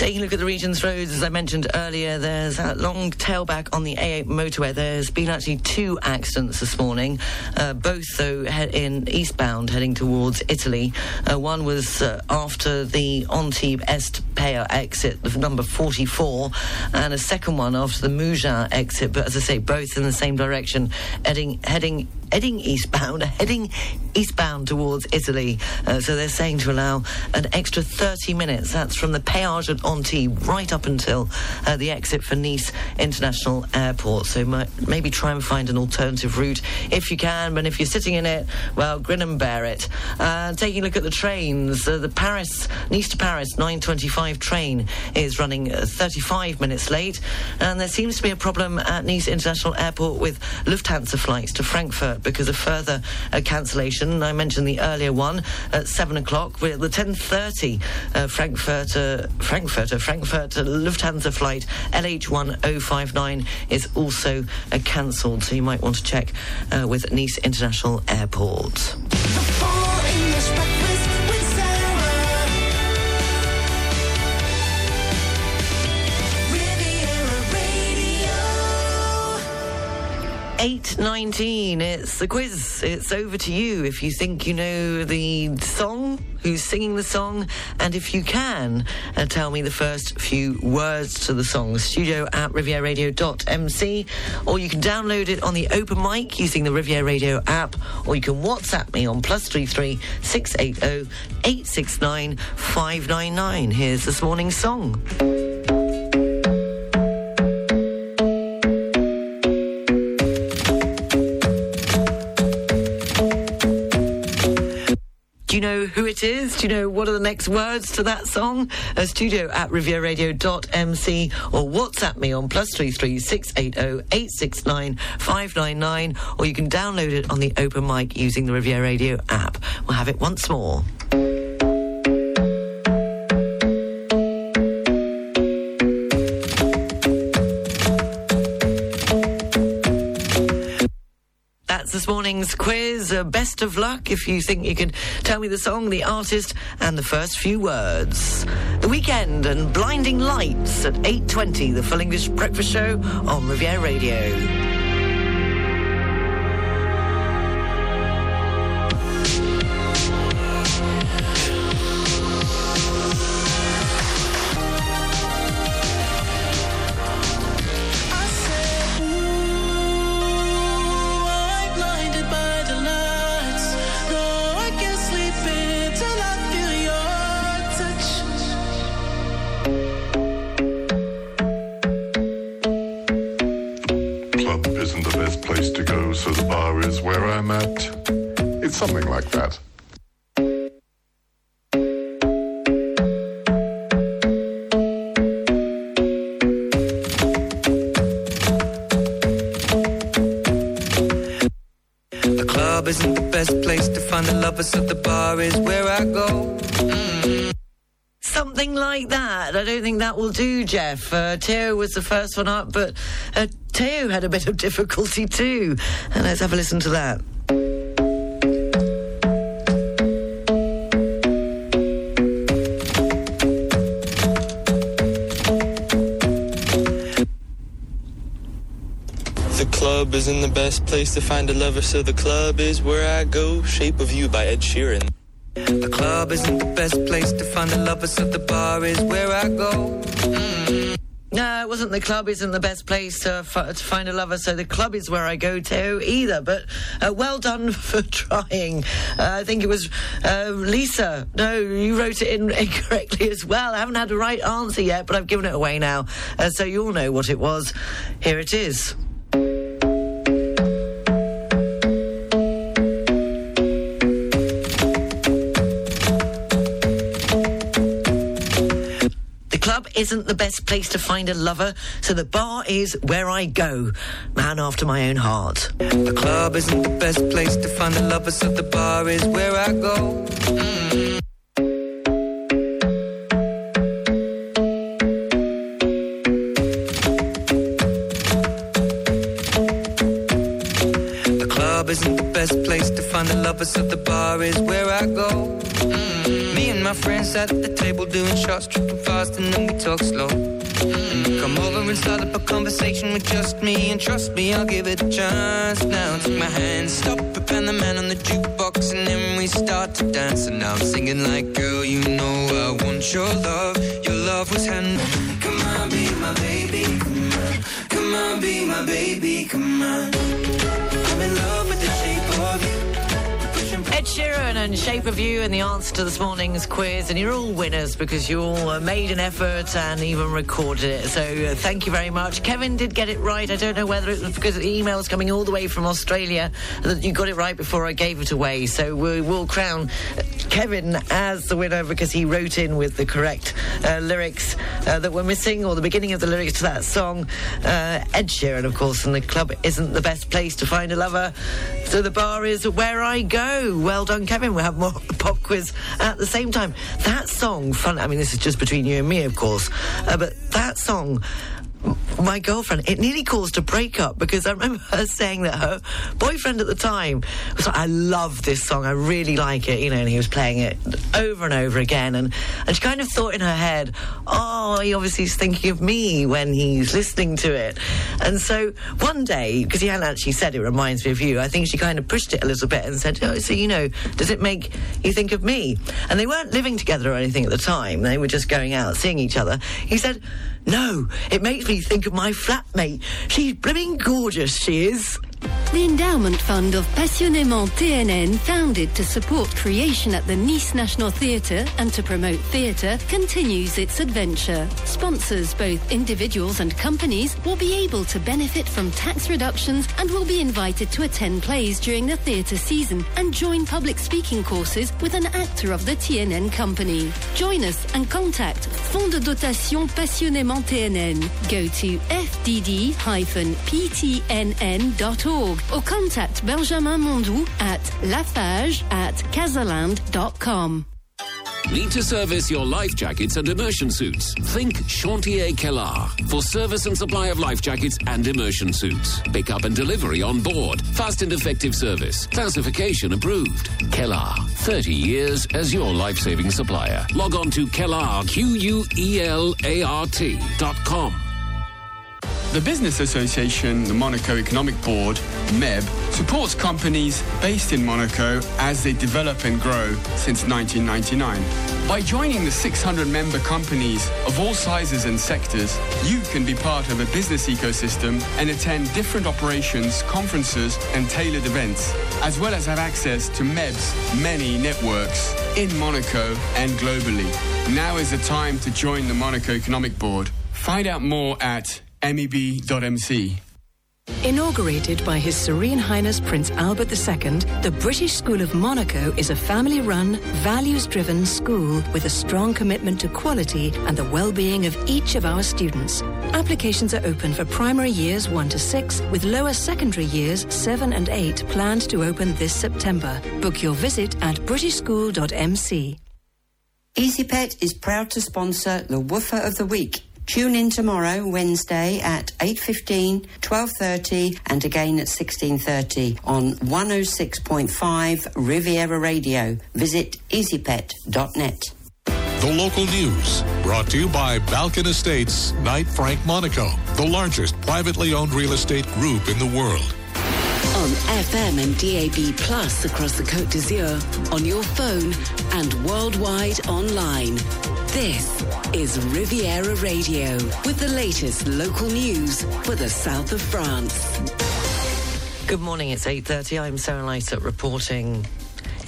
Taking a look at the region's roads, as I mentioned earlier, there's a long tailback on the A8 motorway. There's been actually two accidents this morning, uh, both though he- in eastbound heading towards Italy. Uh, one was uh, after the Antibes Est péage exit, number 44, and a second one after the Mougins exit. But as I say, both in the same direction, heading heading heading eastbound, heading eastbound towards Italy. Uh, so they're saying to allow an extra 30 minutes. That's from the Péage at Right up until uh, the exit for Nice International Airport. So maybe try and find an alternative route if you can. But if you're sitting in it, well, grin and bear it. Uh, taking a look at the trains, uh, the Paris Nice to Paris 9:25 train is running uh, 35 minutes late, and there seems to be a problem at Nice International Airport with Lufthansa flights to Frankfurt because of further uh, cancellation. I mentioned the earlier one at seven o'clock. We're at the 10:30 uh, Frankfurter Frankfurter Frankfurter Lufthansa flight LH1059 is also uh, cancelled. So you might want to check uh, with Nice International Airport. 8.19, it's the quiz. It's over to you if you think you know the song, who's singing the song, and if you can, uh, tell me the first few words to the song. Studio at rivieraradio.mc, or you can download it on the open mic using the Riviera Radio app, or you can WhatsApp me on plus three three six eight zero eight six nine five nine nine. Here's this morning's song. Do you know who it is? Do you know what are the next words to that song? Uh, studio at rivieraradio.mc or WhatsApp me on plus three three six eight zero eight six nine five nine nine, or you can download it on the open mic using the Riviera Radio app. We'll have it once more. That's this morning's quiz. Uh, best of luck if you think you can tell me the song, the artist, and the first few words. The Weeknd and blinding lights at 8:20. The Full English Breakfast Show on Riviera Radio. Something like that. The club isn't the best place to find the lovers, so the bar is where I go. Something like that. I don't think that will do, Jeff. Uh, Teo was the first one up, but uh, Teo had a bit of difficulty too. And let's have a listen to that. Isn't the best place to find a lover, so the club is where I go. Shape of You by Ed Sheeran. The club isn't the best place to find a lover, so the bar is where I go. No, it wasn't the club isn't the best place to, f- to find a lover, so the club is where I go to either. But uh, well done for trying. Uh, I think it was uh, Lisa. No, you wrote it in incorrectly as well. I haven't had the right answer yet, but I've given it away now. Uh, so you all know what it was. Here it is. Club isn't the best place to find a lover, so the bar is where I go. Man after my own heart. The club isn't the best place to find a lover, so the bar is where I go. The club isn't the best place to find a lover, so the bar is where I go. And my friends at the table doing shots, tripping fast, and then we talk slow. And you come over and start up a conversation with just me, and trust me, I'll give it a chance. Now take my hand, stop it, and the man on the jukebox, and then we start to dance. And now I'm singing like, girl, you know I want your love. Your love was hand. Come on, be my baby, come on. Come on, be my baby, come on. Ed Sheeran and Shape of You and the answer to this morning's quiz. And you're all winners because you all uh, made an effort and even recorded it. So uh, thank you very much. Kevin did get it right. I don't know whether it was because the email's coming all the way from Australia that you got it right before I gave it away. So we will crown uh, Kevin as the winner because he wrote in with the correct uh, lyrics uh, that were missing or the beginning of the lyrics to that song. Uh, Ed Sheeran, of course, and the club isn't the best place to find a lover. So the bar is where I go. Well done, Kevin. We'll have more pop quiz at the same time. That song, fun. I mean, this is just between you and me, of course, uh, but that song. My girlfriend, it nearly caused a breakup because I remember her saying that her boyfriend at the time was like, I love this song, I really like it, you know, and he was playing it over and over again. And, and she kind of thought in her head, oh, oh, he obviously is thinking of me when he's listening to it. And so one day, because he hadn't actually said it reminds me of you, I think she kind of pushed it a little bit and said, oh, so, you know, does it make you think of me? And they weren't living together or anything at the time. They were just going out, seeing each other. He said, no, it makes me think of my flatmate. She's blooming gorgeous, she is. The Endowment Fund of Passionnément TNN, founded to support creation at the Nice National Theatre and to promote theatre, continues its adventure. Sponsors, both individuals and companies, will be able to benefit from tax reductions and will be invited to attend plays during the theatre season and join public speaking courses with an actor of the TNN company. Join us and contact Fonds de Dotation Passionnément TNN. Go to fdd-ptnn.org or contact Benjamin Mondou at lafage at casaland.com. Need to service your life jackets and immersion suits? Think Chantier Quelart for service and supply of life jackets and immersion suits. Pick up and delivery on board. Fast and effective service. Classification approved. Quelart, 30 years as your life-saving supplier. Log on to Quelart, Q-U-E-L-A-R-T dot com. The Business Association, the Monaco Economic Board, MEB, supports companies based in Monaco as they develop and grow since 1999. By joining the 600 member companies of all sizes and sectors, you can be part of a business ecosystem and attend different operations, conferences, and tailored events, as well as have access to MEB's many networks in Monaco and globally. Now is the time to join the Monaco Economic Board. Find out more at meb.mc. Inaugurated by His Serene Highness Prince Albert II, the British School of Monaco is a family run, values driven school with a strong commitment to quality and the well being of each of our students. Applications are open for primary years 1 to 6, with lower secondary years 7 and 8 planned to open this September. Book your visit at britishschool.mc. EasyPet is proud to sponsor the Woofer of the Week. Tune in tomorrow, Wednesday at 8.15, 12.30 and again at 16.30 on 106.5 Riviera Radio. Visit easypet.net. The local news brought to you by Balkan Estates, Knight Frank Monaco, the largest privately owned real estate group in the world. FM and DAB Plus across the Côte d'Azur, on your phone and worldwide online. This is Riviera Radio with the latest local news for the south of France. Good morning, it's 8.30. I'm Sarah Lysett reporting.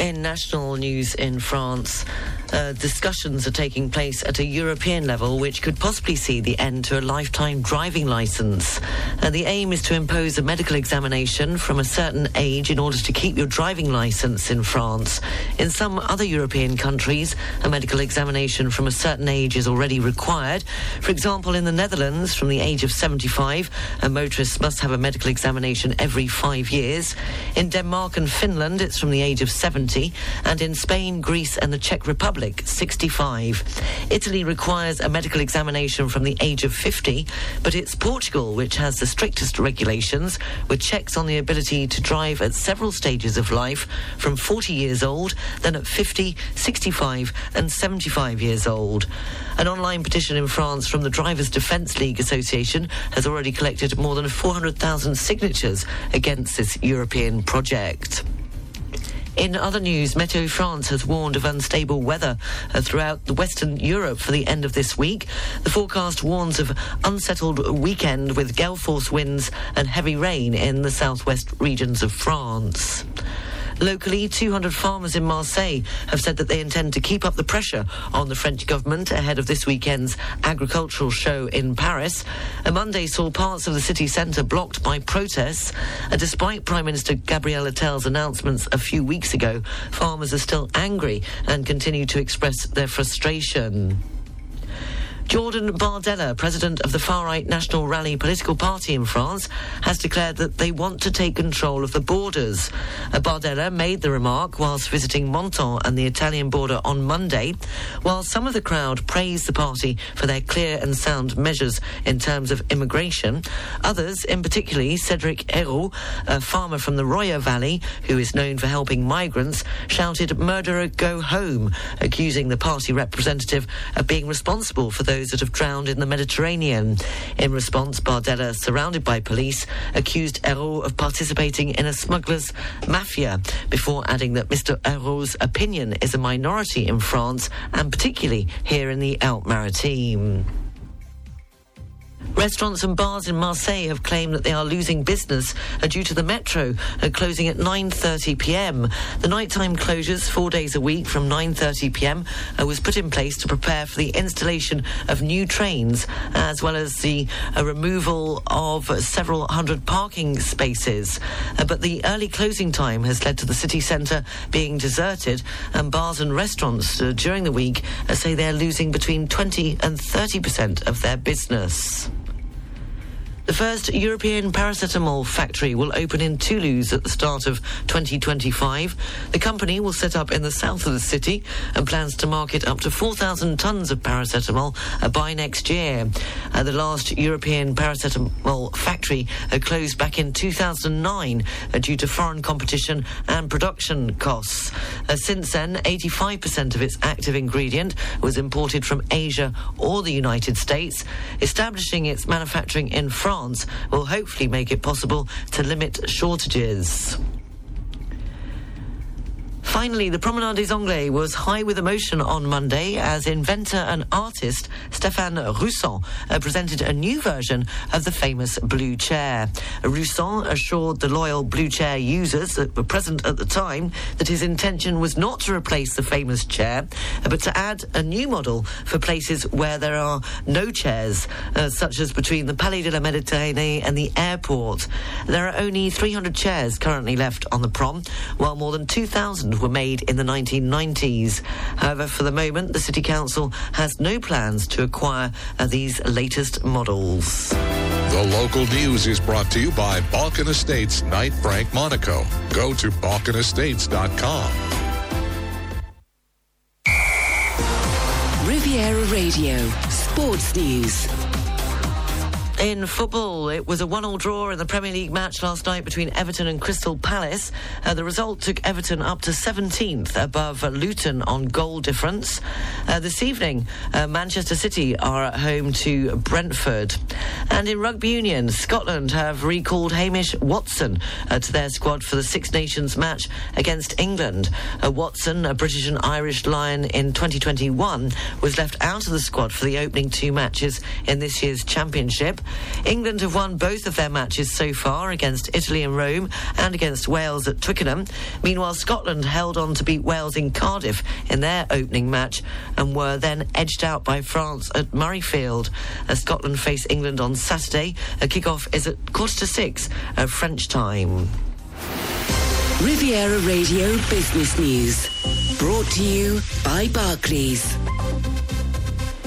In national news in France, uh, discussions are taking place at a European level which could possibly see the end to a lifetime driving license. Uh, the aim is to impose a medical examination from a certain age in order to keep your driving license in France. In some other European countries, a medical examination from a certain age is already required. For example, in the Netherlands, from the age of 75, a motorist must have a medical examination every five years. In Denmark and Finland, it's from the age of 70, and in Spain, Greece, and the Czech Republic, 65. Italy requires a medical examination from the age of 50, but it's Portugal which has the strictest regulations, with checks on the ability to drive at several stages of life from 40 years old, then at 50, 65, and 75 years old. An online petition in France from the Drivers Defence League Association has already collected more than 400,000 signatures against this European project. In other news, Meteo France has warned of unstable weather uh, throughout the Western Europe for the end of this week. The forecast warns of unsettled weekend with gale force winds and heavy rain in the southwest regions of France. Locally, 200 farmers in Marseille have said that they intend to keep up the pressure on the French government ahead of this weekend's agricultural show in Paris. A Monday saw parts of the city centre blocked by protests, and despite Prime Minister Gabriel Attal's announcements a few weeks ago, farmers are still angry and continue to express their frustration. Jordan Bardella, president of the far right National Rally political party in France, has declared that they want to take control of the borders. Uh, Bardella made the remark whilst visiting Menton and the Italian border on Monday, while some of the crowd praised the party for their clear and sound measures in terms of immigration. Others, in particular Cedric Herrou, a farmer from the Roya Valley who is known for helping migrants, shouted, Murderer, go home, accusing the party representative of being responsible for those those that have drowned in the Mediterranean. In response, Bardella, surrounded by police, accused Herrou of participating in a smuggler's mafia, before adding that Mr. Herrou's opinion is a minority in France, and particularly here in the Alpes-Maritimes. Restaurants and bars in Marseille have claimed that they are losing business uh, due to the metro uh, closing at 9:30 p.m. The nighttime closures, four days a week from 9:30 p.m., uh, was put in place to prepare for the installation of new trains, as well as the removal of several hundred parking spaces. But the early closing time has led to the city centre being deserted, and bars and restaurants during the week say they're losing between 20 and 30 percent of their business. The first European paracetamol factory will open in Toulouse at the start of 2025. The company will set up in the south of the city and plans to market up to 4,000 tons of paracetamol uh, by next year. Uh, the last European paracetamol factory uh, closed back in 2009 uh, due to foreign competition and production costs. Uh, since then, 85% of its active ingredient was imported from Asia or the United States. Establishing its manufacturing in France will hopefully make it possible to limit shortages. Finally, the Promenade des Anglais was high with emotion on Monday as inventor and artist Stéphane Roussan uh, presented a new version of the famous blue chair. Roussan assured the loyal blue chair users that were present at the time that his intention was not to replace the famous chair, uh, but to add a new model for places where there are no chairs, uh, such as between the Palais de la Méditerranée and the airport. There are only 300 chairs currently left on the prom, while more than 2,000 were made in the 1990s. However, for the moment, the City Council has no plans to acquire uh, these latest models. The local news is brought to you by Balkan Estates Knight Frank Monaco. Go to balkanestates.com. Riviera Radio, Sports News. In football, it was a one-all draw in the Premier League match last night between Everton and Crystal Palace. Uh, the result took Everton up to 17th above Luton on goal difference. Uh, this evening, uh, Manchester City are at home to Brentford. And in rugby union, Scotland have recalled Hamish Watson uh, to their squad for the Six Nations match against England. Uh, Watson, a British and Irish Lion in 2021, was left out of the squad for the opening two matches in this year's championship. England have won both of their matches so far against Italy in Rome and against Wales at Twickenham. Meanwhile, Scotland held on to beat Wales in Cardiff in their opening match and were then edged out by France at Murrayfield. Uh, Scotland face England on Saturday. A kick-off is at quarter to six uh, French time. Riviera Radio Business News. Brought to you by Barclays.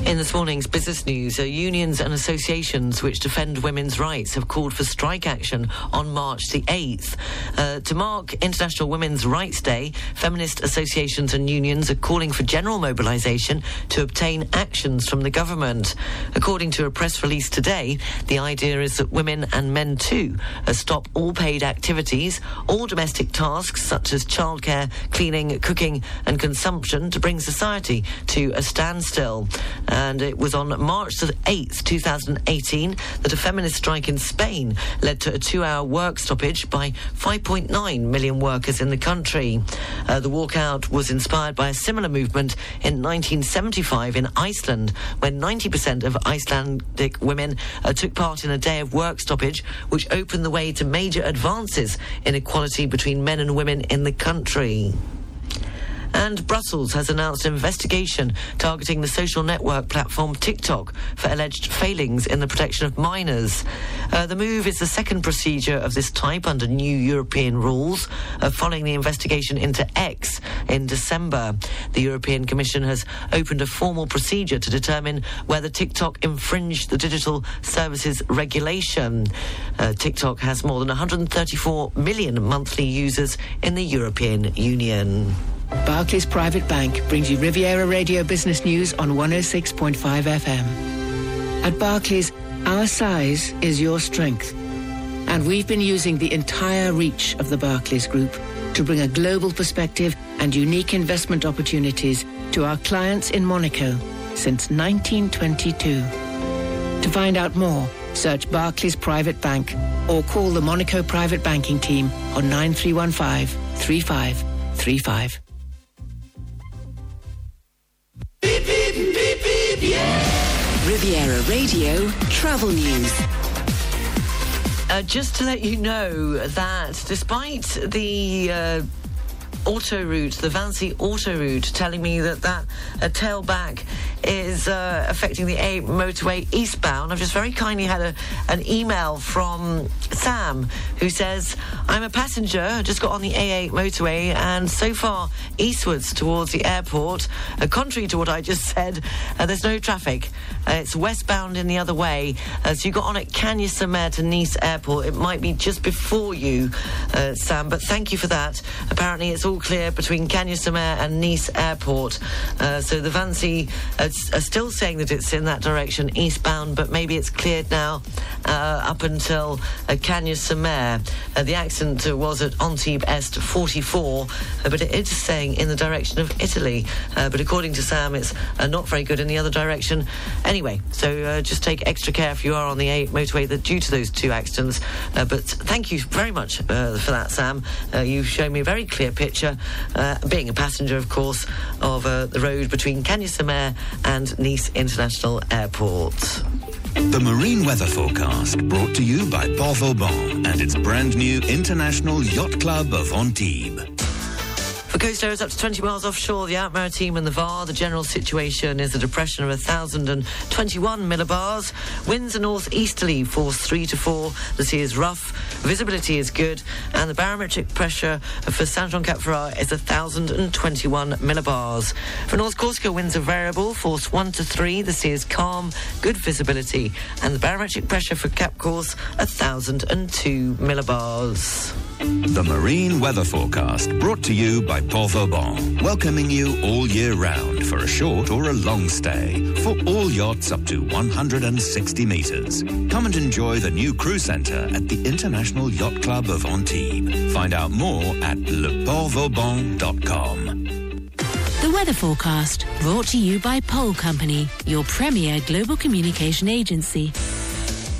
In this morning's business news, uh, unions and associations which defend women's rights have called for strike action on March the 8th. Uh, to mark International Women's Rights Day, feminist associations and unions are calling for general mobilisation to obtain actions from the government. According to a press release today, the idea is that women and men too uh, stop all paid activities, all domestic tasks such as childcare, cleaning, cooking and consumption to bring society to a standstill and it was on March the 8th, 2018, that a feminist strike in Spain led to a two-hour work stoppage by 5.9 million workers in the country. Uh, the walkout was inspired by a similar movement in 1975 in Iceland, when 90% of Icelandic women uh, took part in a day of work stoppage, which opened the way to major advances in equality between men and women in the country. And Brussels has announced an investigation targeting the social network platform TikTok for alleged failings in the protection of minors. Uh, the move is the second procedure of this type under new European rules, uh, following the investigation into X in December. The European Commission has opened a formal procedure to determine whether TikTok infringed the digital services regulation. Uh, TikTok has more than 134 million monthly users in the European Union. Barclays Private Bank brings you Riviera Radio Business News on 106.5 FM. At Barclays, our size is your strength. And we've been using the entire reach of the Barclays Group to bring a global perspective and unique investment opportunities to our clients in Monaco, since 1922. To find out more, search Barclays Private Bank or call the Monaco Private Banking Team on 9315 3535. Riviera Radio Travel News. Uh, just to let you know that despite the uh, auto route, the Vinci auto route, telling me that that uh, tailback is uh, affecting the A motorway eastbound, I've just very kindly had a, an email from Sam who says, I'm a passenger, just got on the A8 motorway, and so far eastwards towards the airport, uh, contrary to what I just said, uh, there's no traffic. Uh, it's westbound in the other way. Uh, so you got on at Cagnes-sur-Mer to Nice Airport. It might be just before you, uh, Sam, but thank you for that. Apparently, it's all clear between Cagnes-sur-Mer and Nice Airport. Uh, so the uh, are still saying that it's in that direction, eastbound, but maybe it's cleared now uh, up until uh, Cagnes-sur-Mer. Uh, the accident was at Antibes Est 44, uh, but it is saying in the direction of Italy. Uh, but according to Sam, it's not very good in the other direction. Anyway, so just take extra care if you are on the A motorway that due to those two accidents. But thank you very much for that, Sam. You've shown me a very clear picture, uh, being a passenger, of course, of uh, the road between Cagnes-sur-Mer and Nice International Airport. The marine weather forecast brought to you by Port Vauban and its brand new International Yacht Club of Antibes. For coast areas up to 20 miles offshore, the Alpes-Maritimes and the VAR, the general situation is a depression of 1,021 millibars. Winds are northeasterly, force 3 to 4. The sea is rough, visibility is good, and the barometric pressure for Saint Jean Cap Ferrat is 1,021 millibars. For North Corsica, winds are variable, force 1 to 3. The sea is calm, good visibility, and the barometric pressure for Cap Corse 1,002 millibars. The marine weather forecast brought to you by Port Vauban, welcoming you all year round for a short or a long stay for all yachts up to 160 metres. Come and enjoy the new crew centre at the International Yacht Club of Antibes. Find out more at leportvauban.com. The weather forecast brought to you by Pole Company, your premier global communication agency.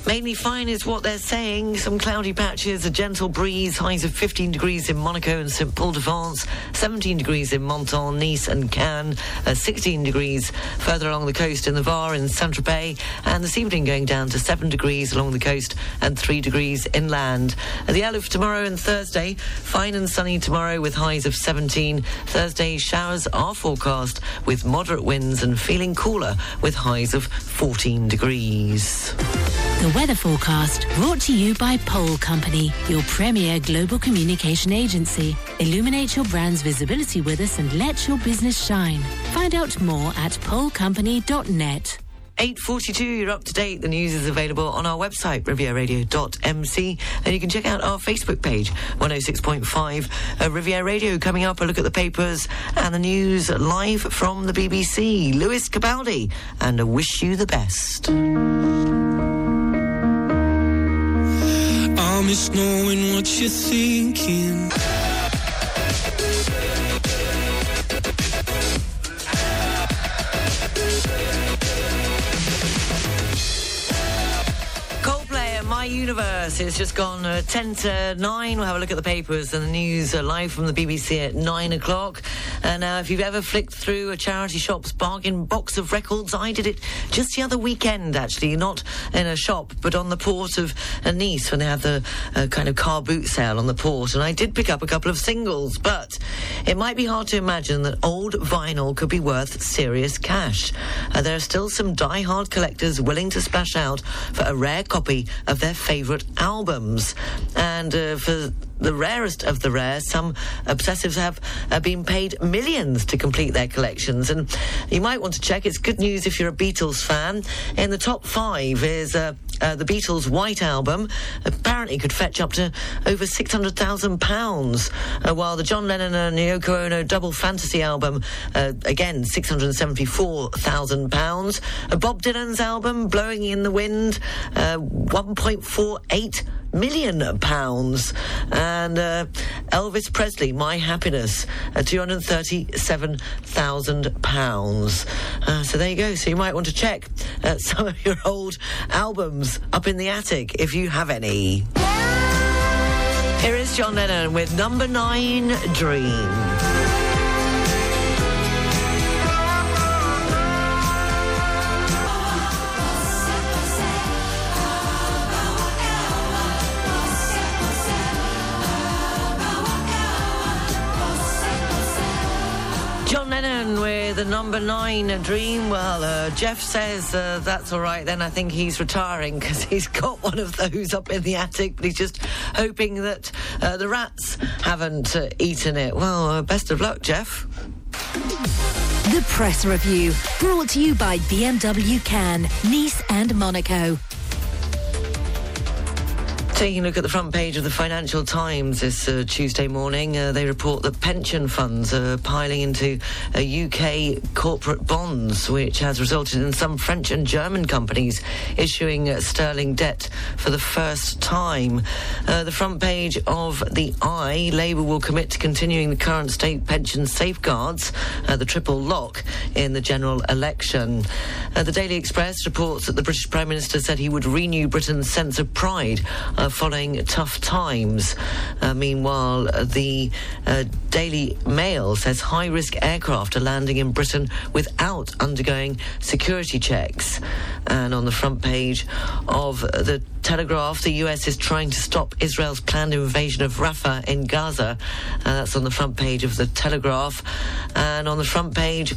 Mainly fine is what they're saying. Some cloudy patches, a gentle breeze, highs of 15 degrees in Monaco and St. Paul de Vence, 17 degrees in Menton, Nice and Cannes, uh, 16 degrees further along the coast in the Var in Saint-Tropez, and this evening going down to 7 degrees along the coast and 3 degrees inland. Uh, the Aluf tomorrow and Thursday, fine and sunny tomorrow with highs of 17. Thursday, showers are forecast with moderate winds and feeling cooler with highs of 14 degrees. The weather forecast brought to you by Pole Company, your premier global communication agency. Illuminate your brand's visibility with us and let your business shine. Find out more at polecompany.net. 8.42, you're up to date. The news is available on our website, rivieraradio.mc, and you can check out our Facebook page, 106.5 uh, Riviera Radio. Coming up, a look at the papers and the news live from the BBC. Lewis Capaldi, and a wish you the best. Miss knowing what you're thinking. My Universe. It's just gone uh, 10 to 9. We'll have a look at the papers and the news uh, live from the BBC at 9 o'clock. And now, if you've ever flicked through a charity shop's bargain box of records, I did it just the other weekend, actually. Not in a shop, but on the port of uh, Nice when they had the uh, kind of car boot sale on the port. And I did pick up a couple of singles, but it might be hard to imagine that old vinyl could be worth serious cash. Uh, there are still some die-hard collectors willing to splash out for a rare copy of their favourite albums. And uh, for the rarest of the rare, some obsessives have uh, been paid millions to complete their collections. And you might want to check. It's good news if you're a Beatles fan. In the top five is uh, uh, the Beatles' White Album. Apparently could fetch up to over £600,000. Uh, while the John Lennon and Yoko Ono Double Fantasy album, uh, again, £674,000. Uh, Bob Dylan's album, Blowing in the Wind, uh, 1.48 million pounds. And Elvis Presley, My Happiness, uh, 230 £37,000. Uh, so there you go. So you might want to check uh, some of your old albums up in the attic if you have any. Here is John Lennon with number nine Dream. The number nine dream. Well, uh, Jeff says uh, that's all right. Then I think he's retiring because he's got one of those up in the attic, but he's just hoping that uh, the rats haven't uh, eaten it. Well, uh, best of luck, Jeff. The Press Review, brought to you by BMW Cannes, Nice and Monaco. Taking a look at the front page of the Financial Times this uh, Tuesday morning, uh, they report that pension funds are piling into uh, UK corporate bonds, which has resulted in some French and German companies issuing uh, sterling debt for the first time. Uh, the front page of the i, Labour will commit to continuing the current state pension safeguards, uh, the triple lock, in the general election. The Daily Express reports that the British Prime Minister said he would renew Britain's sense of pride following tough times. Uh, meanwhile, uh, the uh, Daily Mail says high risk aircraft are landing in Britain without undergoing security checks. And on the front page of the Telegraph, the US is trying to stop Israel's planned invasion of Rafah in Gaza. Uh, that's on the front page of the Telegraph. And on the front page,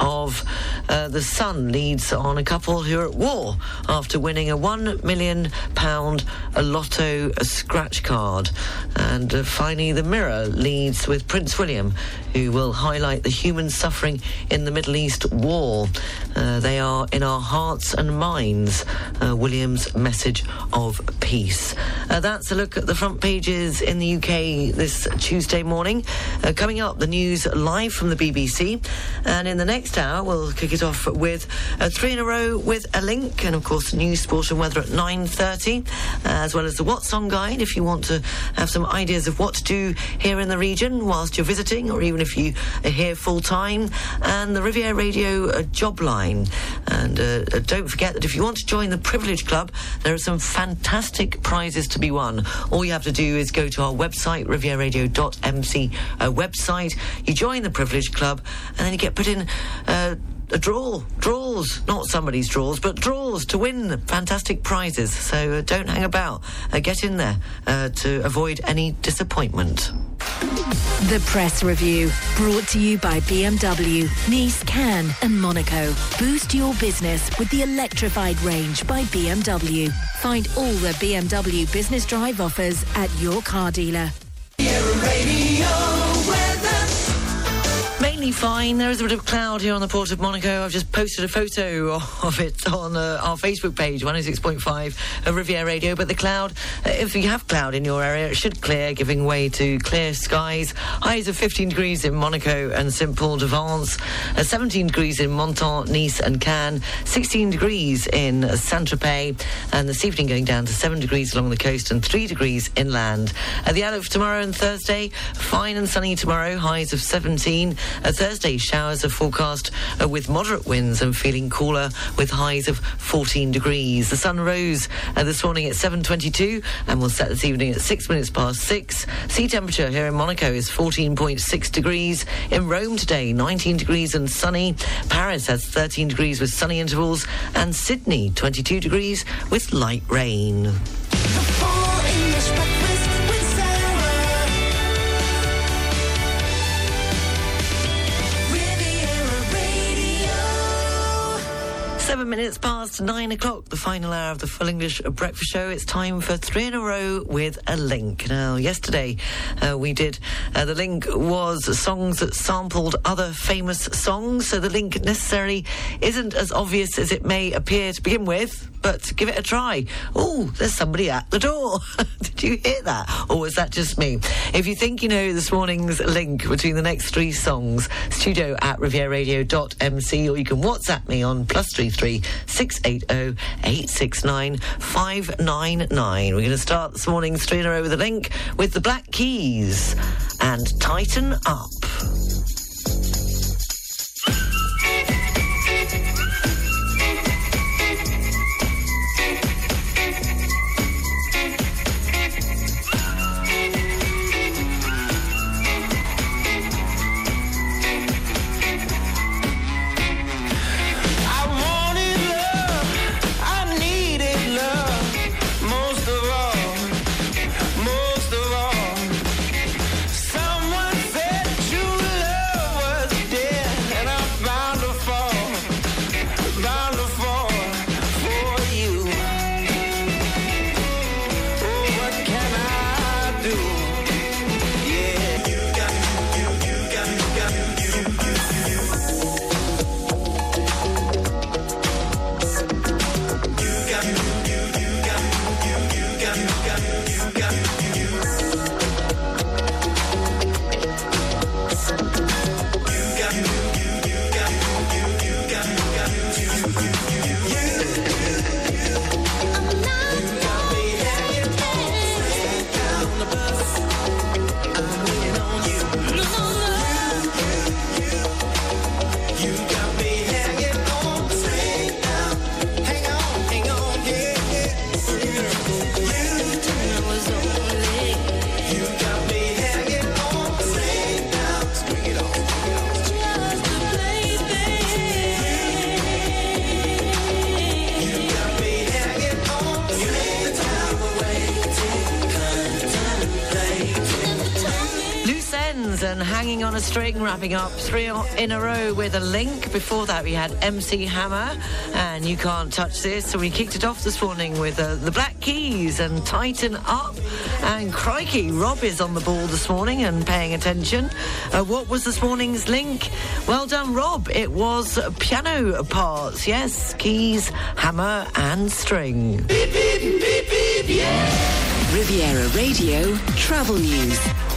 of uh, the Sun leads on a couple who are at war after winning a one million pound a lotto scratch card. And uh, finally, the Mirror leads with Prince William, who will highlight the human suffering in the Middle East war. Uh, they are in our hearts and minds. Uh, William's message of peace. Uh, that's a look at the front pages in the UK this Tuesday morning. Uh, coming up, the news live from the BBC, and in the next hour, we'll kick it off with three in a row with a link, and of course, news, sport, and weather at 9.30, uh, as well as the What's On Guide if you want to have some ideas of what to do here in the region whilst you're visiting, or even if you are here full time, and the Riviera Radio uh, job line. And uh, uh, don't forget that if you want to join the Privilege Club, there are some fantastic prizes to be won. All you have to do is go to our website, rivieraradio.mc uh, website. You join the Privilege Club, and then you get put in. A draw, draws, not somebody's draws, but draws to win fantastic prizes. So uh, don't hang about. Uh, get in there uh, to avoid any disappointment. The Press Review, brought to you by BMW, Nice, Cannes and Monaco. Boost your business with the electrified range by BMW. Find all the BMW Business Drive offers at your car dealer. Mainly fine. There is a bit of cloud here on the port of Monaco. I've just posted a photo of it on uh, our Facebook page, 106.5 of Riviera Radio. But the cloud, uh, if you have cloud in your area, it should clear, giving way to clear skies. Highs of 15 degrees in Monaco and St. Paul de Vence, uh, 17 degrees in Menton, Nice and Cannes, 16 degrees in Saint-Tropez, and this evening going down to 7 degrees along the coast and 3 degrees inland. Uh, the outlook for tomorrow and Thursday, fine and sunny tomorrow, highs of 17. Uh, Thursday, showers are forecast uh, with moderate winds and feeling cooler with highs of 14 degrees. The sun rose uh, this morning at 7.22 and will set this evening at 6 minutes past 6. Sea temperature here in Monaco is 14.6 degrees. In Rome today, 19 degrees and sunny. Paris has 13 degrees with sunny intervals. And Sydney, 22 degrees with light rain. Seven minutes past nine o'clock, the final hour of the Full English Breakfast Show. It's time for three in a row with a link. Now, yesterday uh, we did, uh, the link was songs that sampled other famous songs, so the link necessarily isn't as obvious as it may appear to begin with, but give it a try. Oh, there's somebody at the door. did you hear that? Or was that just me? If you think you know this morning's link between the next three songs, studio at rivieraradio.mc, or you can WhatsApp me on plus three three six eight zero eight six nine five nine nine. We're going to start this morning's three in a row with a link with the Black Keys and Tighten Up. String, wrapping up three in a row with a link. Before that, we had MC Hammer and You Can't Touch This. So we kicked it off this morning with uh, the Black Keys and Tighten Up. And crikey, Rob is on the ball this morning and paying attention. Uh, what was this morning's link? Well done, Rob. It was piano parts. Yes, keys, hammer, and string. Riviera Radio Travel News.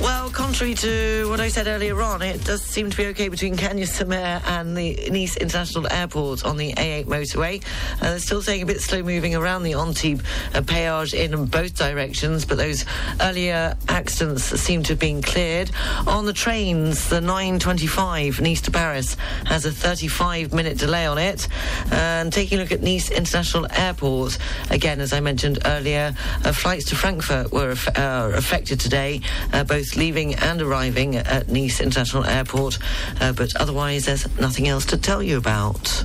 Well, contrary to what I said earlier on, it does seem to be okay between Cagnes-sur-Mer and the Nice International Airport on the A8 motorway. Uh, they're still saying a bit slow moving around the Antibes uh, péage in both directions, but those earlier accidents seem to have been cleared. On the trains, the 925 Nice to Paris has a 35 minute delay on it. And taking a look at Nice International Airport, again, as I mentioned earlier, uh, flights to Frankfurt were uh, affected today, uh, both leaving and arriving at Nice International Airport. Uh, but otherwise, there's nothing else to tell you about.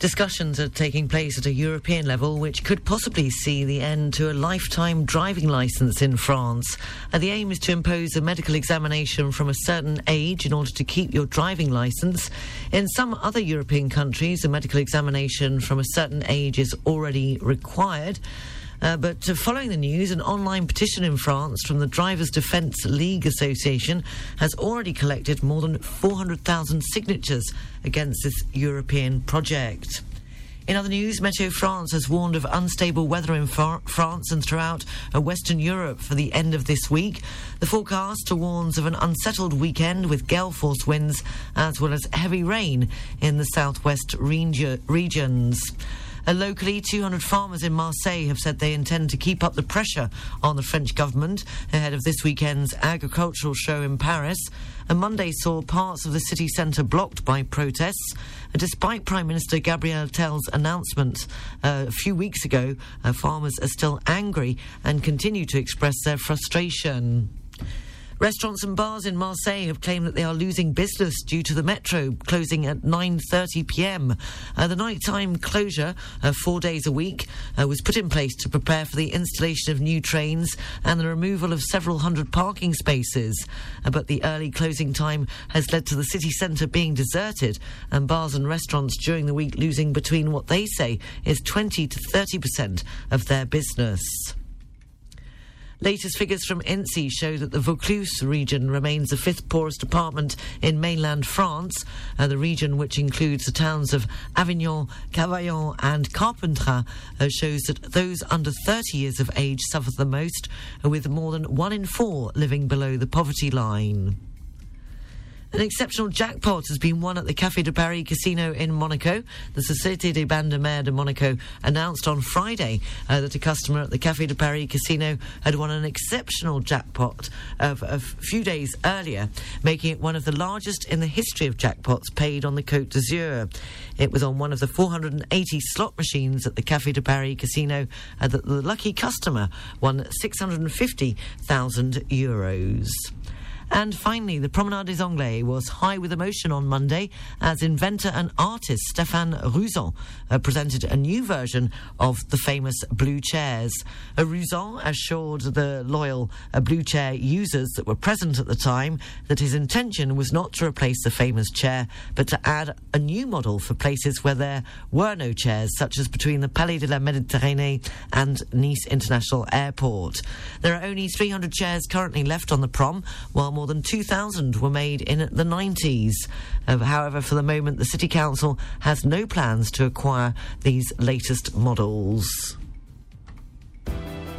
Discussions are taking place at a European level which could possibly see the end to a lifetime driving licence in France. Uh, the aim is to impose a medical examination from a certain age in order to keep your driving licence. In some other European countries, a medical examination from a certain age is already required. Uh, but uh, following the news, an online petition in France from the Drivers Defence League Association has already collected more than 400,000 signatures against this European project. In other news, Meteo France has warned of unstable weather in Far- France and throughout uh, Western Europe for the end of this week. The forecast warns of an unsettled weekend with gale force winds as well as heavy rain in the southwest regi- regions. Uh, locally, 200 farmers in Marseille have said they intend to keep up the pressure on the French government ahead of this weekend's agricultural show in Paris. And Monday saw parts of the city centre blocked by protests. Despite Prime Minister Gabriel Attal's announcement uh, a few weeks ago, uh, farmers are still angry and continue to express their frustration. Restaurants and bars in Marseille have claimed that they are losing business due to the metro closing at 9:30 p.m. Uh, the nighttime closure, uh, four days a week, uh, was put in place to prepare for the installation of new trains and the removal of several hundred parking spaces. Uh, but the early closing time has led to the city centre being deserted and bars and restaurants during the week losing between what they say is 20 to 30 percent of their business. Latest figures from INSEE show that the Vaucluse region remains the fifth poorest department in mainland France. Uh, the region, which includes the towns of Avignon, Cavaillon, and Carpentras, uh, shows that those under 30 years of age suffer the most, with more than one in four living below the poverty line. An exceptional jackpot has been won at the Café de Paris casino in Monaco. The Société des Bains de Mer de Monaco announced on Friday uh, that a customer at the Café de Paris casino had won an exceptional jackpot of a few days earlier, making it one of the largest in the history of jackpots paid on the Côte d'Azur. It was on one of the 480 slot machines at the Café de Paris casino uh, that the lucky customer won 650,000 euros. And finally, the Promenade des Anglais was high with emotion on Monday as inventor and artist Stéphane Rouzan uh, presented a new version of the famous blue chairs. Uh, Rouzan assured the loyal uh, blue chair users that were present at the time that his intention was not to replace the famous chair, but to add a new model for places where there were no chairs, such as between the Palais de la Méditerranée and Nice International Airport. There are only 300 chairs currently left on the prom, while more than 2,000 were made in the 90s. Uh, however, for the moment, the City Council has no plans to acquire these latest models.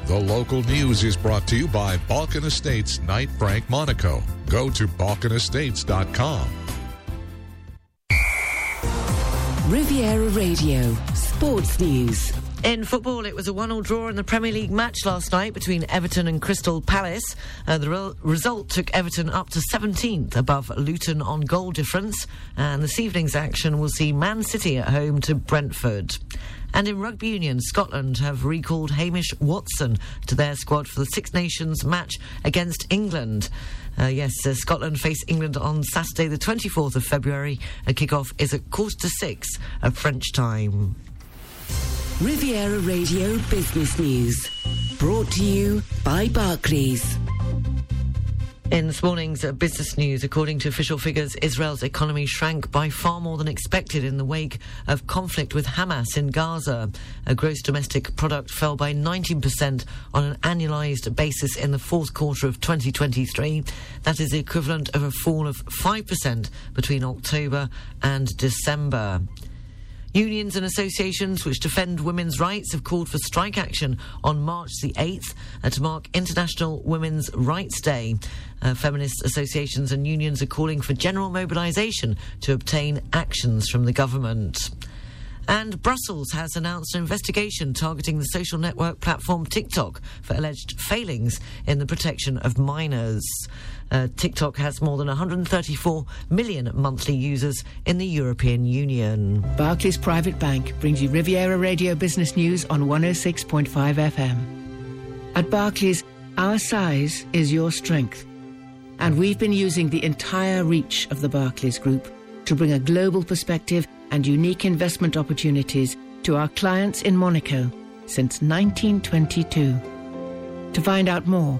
The local news is brought to you by Balkan Estates Knight Frank Monaco. Go to balkanestates.com. Riviera Radio, Sports News. In football, it was a one-all draw in the Premier League match last night between Everton and Crystal Palace. Uh, the re- result took Everton up to 17th above Luton on goal difference, and this evening's action will see Man City at home to Brentford. And in rugby union, Scotland have recalled Hamish Watson to their squad for the Six Nations match against England. Uh, yes, uh, Scotland face England on Saturday, the 24th of February. A kick-off is at quarter to six at French time. Riviera Radio Business News. Brought to you by Barclays. In this morning's business news, according to official figures, Israel's economy shrank by far more than expected in the wake of conflict with Hamas in Gaza. A gross domestic product fell by 19% on an annualized basis in the fourth quarter of 2023. That is the equivalent of a fall of 5% between October and December. Unions and associations which defend women's rights have called for strike action on March the 8th uh, to mark International Women's Rights Day. Uh, feminist associations and unions are calling for general mobilisation to obtain actions from the government. And Brussels has announced an investigation targeting the social network platform TikTok for alleged failings in the protection of minors. Uh, TikTok has more than 134 million monthly users in the European Union. Barclays Private Bank brings you Riviera Radio Business News on 106.5 FM. At Barclays, our size is your strength. And we've been using the entire reach of the Barclays Group to bring a global perspective and unique investment opportunities to our clients in Monaco since 1922. To find out more,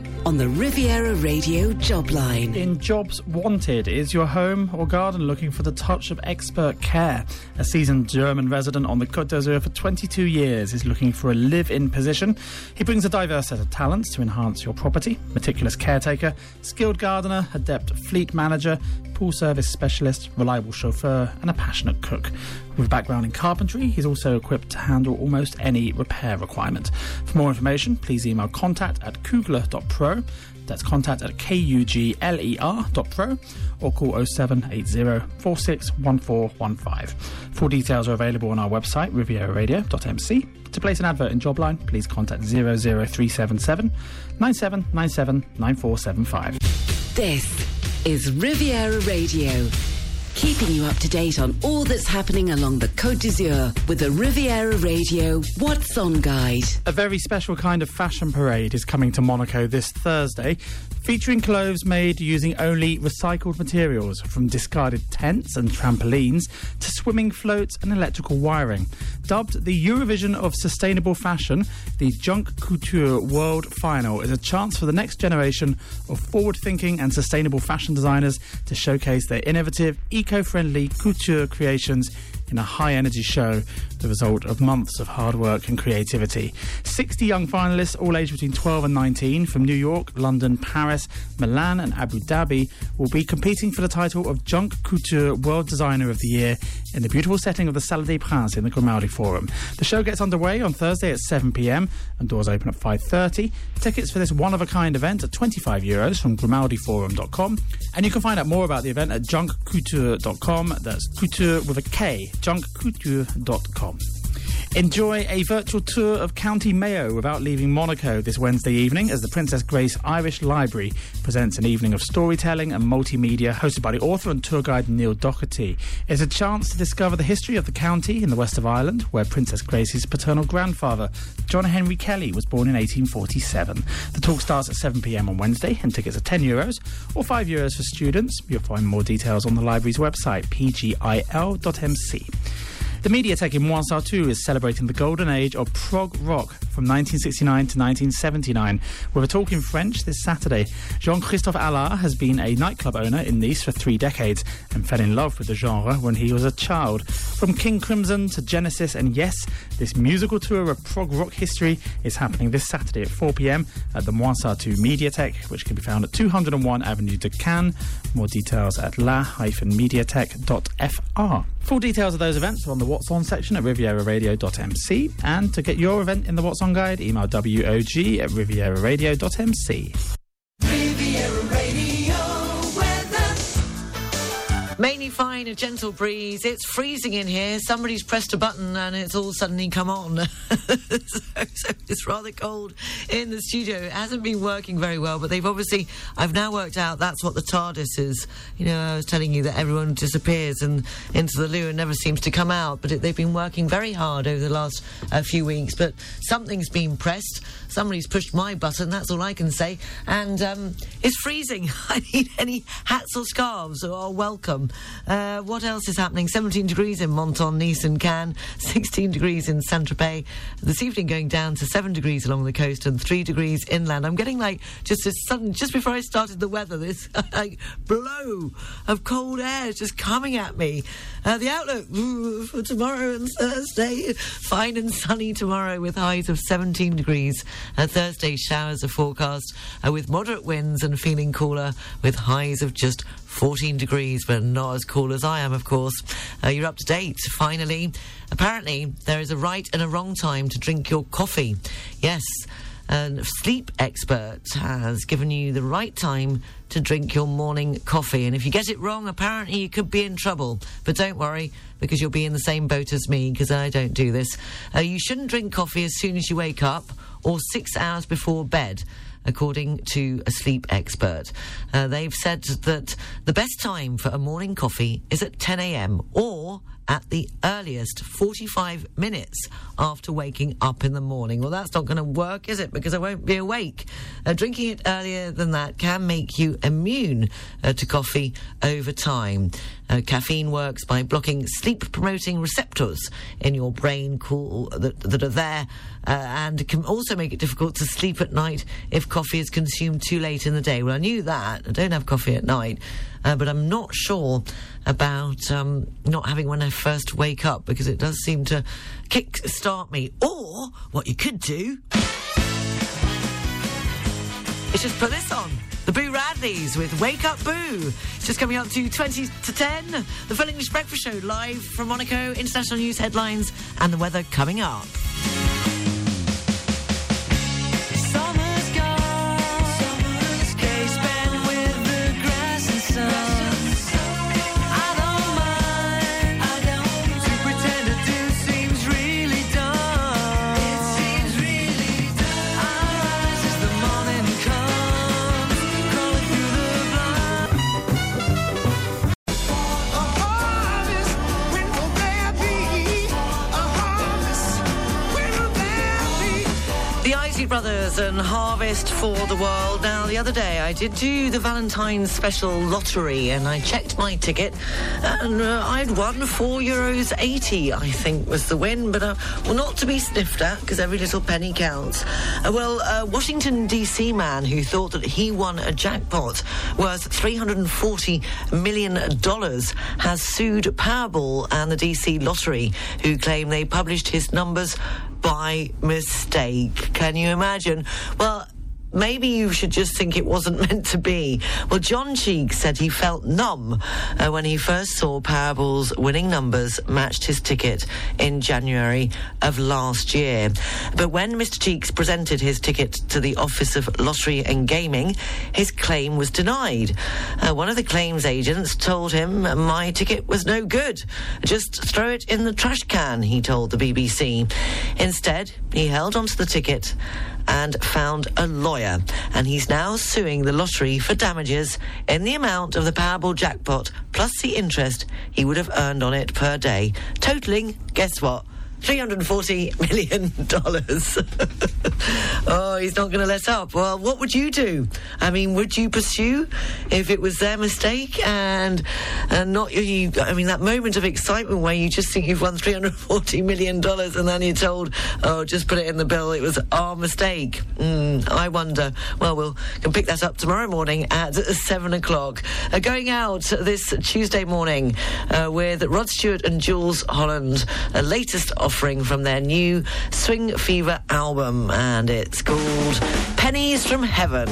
on the Riviera Radio job line. In Jobs Wanted, is your home or garden looking for the touch of expert care? A seasoned German resident on the Côte d'Azur for 22 years is looking for a live-in position. He brings a diverse set of talents to enhance your property. Meticulous caretaker, skilled gardener, adept fleet manager, pool service specialist, reliable chauffeur, and a passionate cook. With a background in carpentry, he's also equipped to handle almost any repair requirement. For more information, please email contact at kugler.pro. That's contact at K-U-G-L-E-R dot pro or call 0780 461415. Full details are available on our website, rivieraradio.mc. To place an advert in Jobline, please contact 00377 9797 9475. This is Riviera Radio. Keeping you up to date on all that's happening along the Côte d'Azur with the Riviera Radio What's On Guide. A very special kind of fashion parade is coming to Monaco this Thursday, featuring clothes made using only recycled materials, from discarded tents and trampolines to swimming floats and electrical wiring. Dubbed the Eurovision of Sustainable Fashion, the Junk Couture World Final is a chance for the next generation of forward thinking and sustainable fashion designers to showcase their innovative, eco friendly couture creations in a high energy show, the result of months of hard work and creativity. 60 young finalists, all aged between 12 and 19, from New York, London, Paris, Milan, and Abu Dhabi, will be competing for the title of Junk Couture World Designer of the Year in the beautiful setting of the Salle des Princes in the Grimaldi Forum. The show gets underway on Thursday at 7 pm and doors open at 5.30. Tickets for this one of a kind event are 25 euros from grimaldiforum.com. And you can find out more about the event at junkcouture.com. That's couture with a K, junkcouture.com. Enjoy a virtual tour of County Mayo without leaving Monaco this Wednesday evening as the Princess Grace Irish Library presents an evening of storytelling and multimedia hosted by the author and tour guide Neil Doherty. It's a chance to discover the history of the county in the west of Ireland where Princess Grace's paternal grandfather, John Henry Kelly, was born in 1847. The talk starts at 7pm on Wednesday and tickets are 10 euros or 5 euros for students. You'll find more details on the library's website, pgil.mc. The Mediatek in Mouans-Sartoux is celebrating the golden age of prog rock from 1969 to 1979. With a talk in French this Saturday, Jean-Christophe Allard has been a nightclub owner in Nice for three decades and fell in love with the genre when he was a child. From King Crimson to Genesis and Yes, this musical tour of prog rock history is happening this Saturday at 4pm at the Mouans-Sartoux Mediatek, which can be found at 201 Avenue de Cannes. More details at la-mediatek.fr. Full details of those events are on the What's On section at rivieraradio.mc. And to get your event in the What's On guide, email WOG at rivieraradio.mc. Mainly fine, a gentle breeze. It's freezing in here. Somebody's pressed a button and it's all suddenly come on. so, so it's rather cold in the studio. It hasn't been working very well, but they've obviously, I've now worked out that's what the TARDIS is. You know, I was telling you that everyone disappears and into the loo and never seems to come out, but it, they've been working very hard over the last uh, few weeks. But something's been pressed. Somebody's pushed my button, that's all I can say. And um, it's freezing. I need any hats or scarves are welcome. Uh, what else is happening? 17 degrees in Menton, Nice and Cannes, 16 degrees in Saint-Tropez. This evening going down to 7 degrees along the coast and 3 degrees inland. I'm getting like just a sudden, just before I started the weather, this like blow of cold air is just coming at me. Uh, the outlook for tomorrow and Thursday, fine and sunny tomorrow with highs of 17 degrees. Uh, Thursday showers are forecast uh, with moderate winds and feeling cooler with highs of just 14 degrees, but not as cool as I am, of course. Uh, you're up to date, finally. Apparently, there is a right and a wrong time to drink your coffee. Yes, a sleep expert has given you the right time to drink your morning coffee. And if you get it wrong, apparently you could be in trouble. But don't worry, because you'll be in the same boat as me, because I don't do this. Uh, you shouldn't drink coffee as soon as you wake up or six hours before bed according to a sleep expert. Uh, they've said that the best time for a morning coffee is at 10 a.m. or at the earliest 45 minutes after waking up in the morning. Well, that's not going to work, is it? Because I won't be awake. Uh, drinking it earlier than that can make you immune uh, to coffee over time. Uh, caffeine works by blocking sleep promoting receptors in your brain cool, that, that are there uh, and can also make it difficult to sleep at night if coffee is consumed too late in the day. Well, I knew that. I don't have coffee at night, uh, but I'm not sure about um, not having when I first wake up because it does seem to kick start me. Or what you could do is just put this on. The Boo Radleys with Wake Up Boo. Just coming up to 20 to 10. The Full English Breakfast Show live from Monaco, international news headlines, and the weather coming up. The And Harvest for the World. Now, the other day I did do the Valentine's special lottery and I checked my ticket and uh, I'd won four euros eighty. I think was the win, but uh, well, not to be sniffed at because every little penny counts. Uh, well, a Washington D.C. man who thought that he won a jackpot worth three hundred and forty million dollars has sued Powerball and the D.C. Lottery, who claim they published his numbers by mistake. Can you imagine? Well, maybe you should just think it wasn't meant to be. Well, John Cheeks said he felt numb uh, when he first saw Powerball's winning numbers matched his ticket in January of last year. But when Mr. Cheeks presented his ticket to the Office of Lottery and Gaming, his claim was denied. Uh, one of the claims agents told him my ticket was no good. Just throw it in the trash can, he told the BBC. Instead, he held onto the ticket and found a lawyer, and he's now suing the lottery for damages in the amount of the Powerball jackpot plus the interest he would have earned on it per day, totaling, guess what? $340 million. oh, he's not going to let up. Well, what would you do? I mean, would you pursue if it was their mistake and and not you? I mean, that moment of excitement where you just think you've won $340 million and then you're told, oh, just put it in the bill. It was our mistake. Mm, I wonder. Well, we'll can pick that up tomorrow morning at 7 o'clock. Uh, going out this Tuesday morning uh, with Rod Stewart and Jools Holland, a latest offering from their new Swing Fever album, and it's called Pennies from Heaven.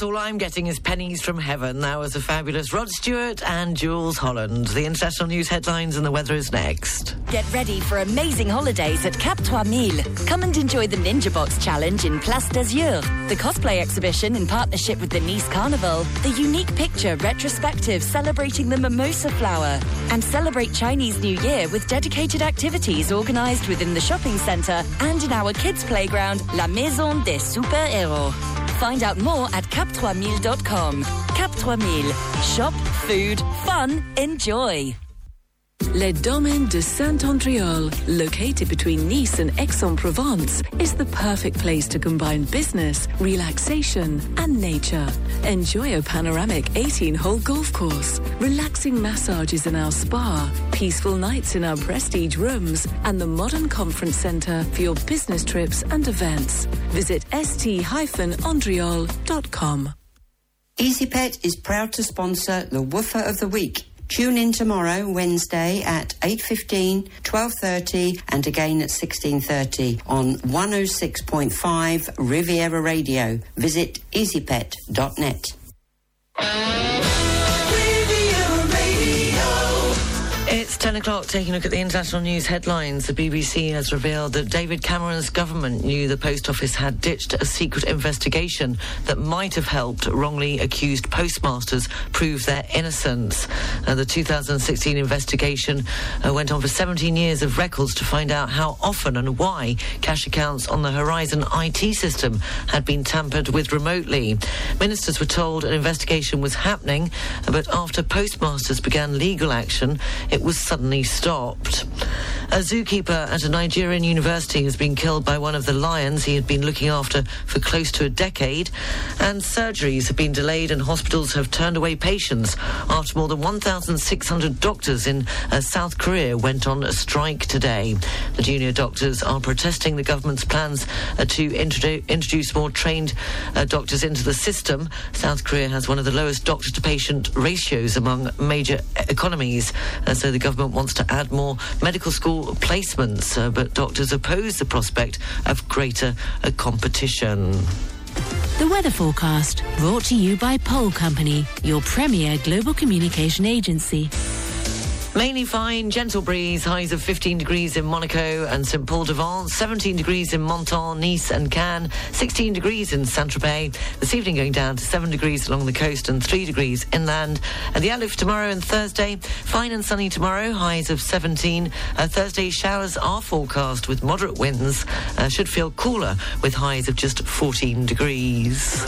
That's all I'm getting is pennies from heaven. That was a fabulous Rod Stewart and Jools Holland. The international news headlines and the weather is next. Get ready for amazing holidays at Cap 3000. Come and enjoy the Ninja Box Challenge in Place d'Azur, the cosplay exhibition in partnership with the Nice Carnival, the unique picture retrospective celebrating the mimosa flower, and celebrate Chinese New Year with dedicated activities organised within the shopping centre and in our kids' playground, La Maison des Super Héros. Find out more at cap3000.com. Cap 3000. Shop, food, fun, enjoy. Le Domaine de Saint-Endréol, located between Nice and Aix-en-Provence, is the perfect place to combine business, relaxation, and nature. Enjoy a panoramic 18-hole golf course, relaxing massages in our spa, peaceful nights in our prestige rooms, and the modern conference centre for your business trips and events. Visit st-endreol.com. EasyPet is proud to sponsor the Woofer of the Week. Tune in tomorrow, Wednesday at 8.15, 12.30 and again at 16.30 on 106.5 Riviera Radio. Visit easypet.net. It's 10 o'clock, taking a look at the international news headlines. The BBC has revealed that David Cameron's government knew the Post Office had ditched a secret investigation that might have helped wrongly accused postmasters prove their innocence. Uh, the 2016 investigation uh, went on for 17 years of records to find out how often and why cash accounts on the Horizon IT system had been tampered with remotely. Ministers were told an investigation was happening, but after postmasters began legal action, it was suddenly stopped. A zookeeper at a Nigerian university has been killed by one of the lions he had been looking after for close to a decade, and surgeries have been delayed and hospitals have turned away patients after more than 1,600 doctors in uh, South Korea went on a strike today. The junior doctors are protesting the government's plans uh, to introdu- introduce more trained uh, doctors into the system. South Korea has one of the lowest doctor to patient ratios among major e- economies, uh, so the government wants to add more medical school placements, uh, but doctors oppose the prospect of greater uh, competition. The weather forecast brought to you by Pole Company, your premier global communication agency. Mainly fine, gentle breeze, highs of 15 degrees in Monaco and St Paul de Vence, 17 degrees in Menton, Nice and Cannes, 16 degrees in Saint-Tropez. This evening going down to 7 degrees along the coast and 3 degrees inland. And the outlook for tomorrow and Thursday, fine and sunny tomorrow, highs of 17. Uh, Thursday showers are forecast with moderate winds. Uh, should feel cooler with highs of just 14 degrees.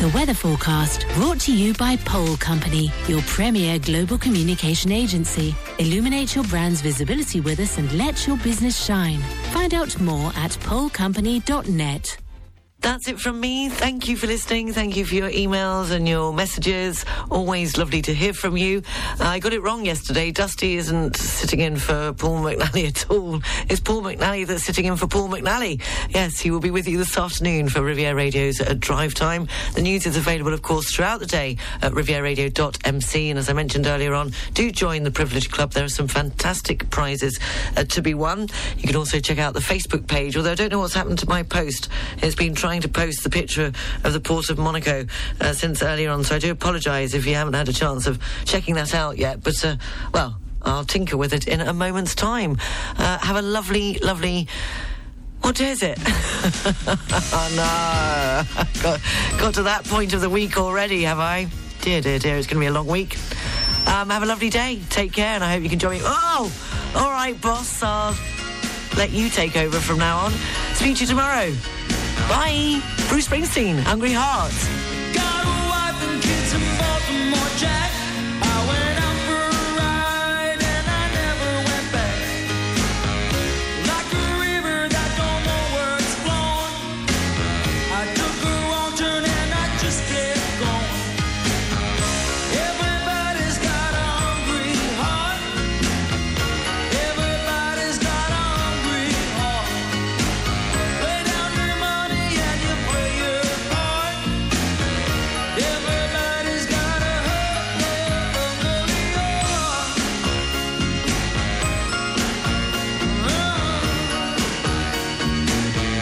The weather forecast brought to you by Pole Company, your premier global communication agency. Illuminate your brand's visibility with us and let your business shine. Find out more at polecompany.net. That's it from me. Thank you for listening. Thank you for your emails and your messages. Always lovely to hear from you. Uh, I got it wrong yesterday. Dusty isn't sitting in for Paul McNally at all. It's Paul McNally that's sitting in for Paul McNally. Yes, he will be with you this afternoon for Riviera Radio's at Drive Time. The news is available, of course, throughout the day at rivieraradio.mc. And as I mentioned earlier on, do join the Privilege Club. There are some fantastic prizes uh, to be won. You can also check out the Facebook page, although I don't know what's happened to my post. It's been trying to post the picture of the port of Monaco uh, since earlier on, so I do apologise if you haven't had a chance of checking that out yet. But, uh, well, I'll tinker with it in a moment's time. Uh, have a lovely, lovely. What is it? oh no, got, got to that point of the week already, have I? Dear, dear, dear, it's going to be a long week. Um, have a lovely day. Take care, and I hope you can join me. Oh, all right, boss. I'll let you take over from now on. Speak to you tomorrow. Bye. Bruce Springsteen, Hungry Heart.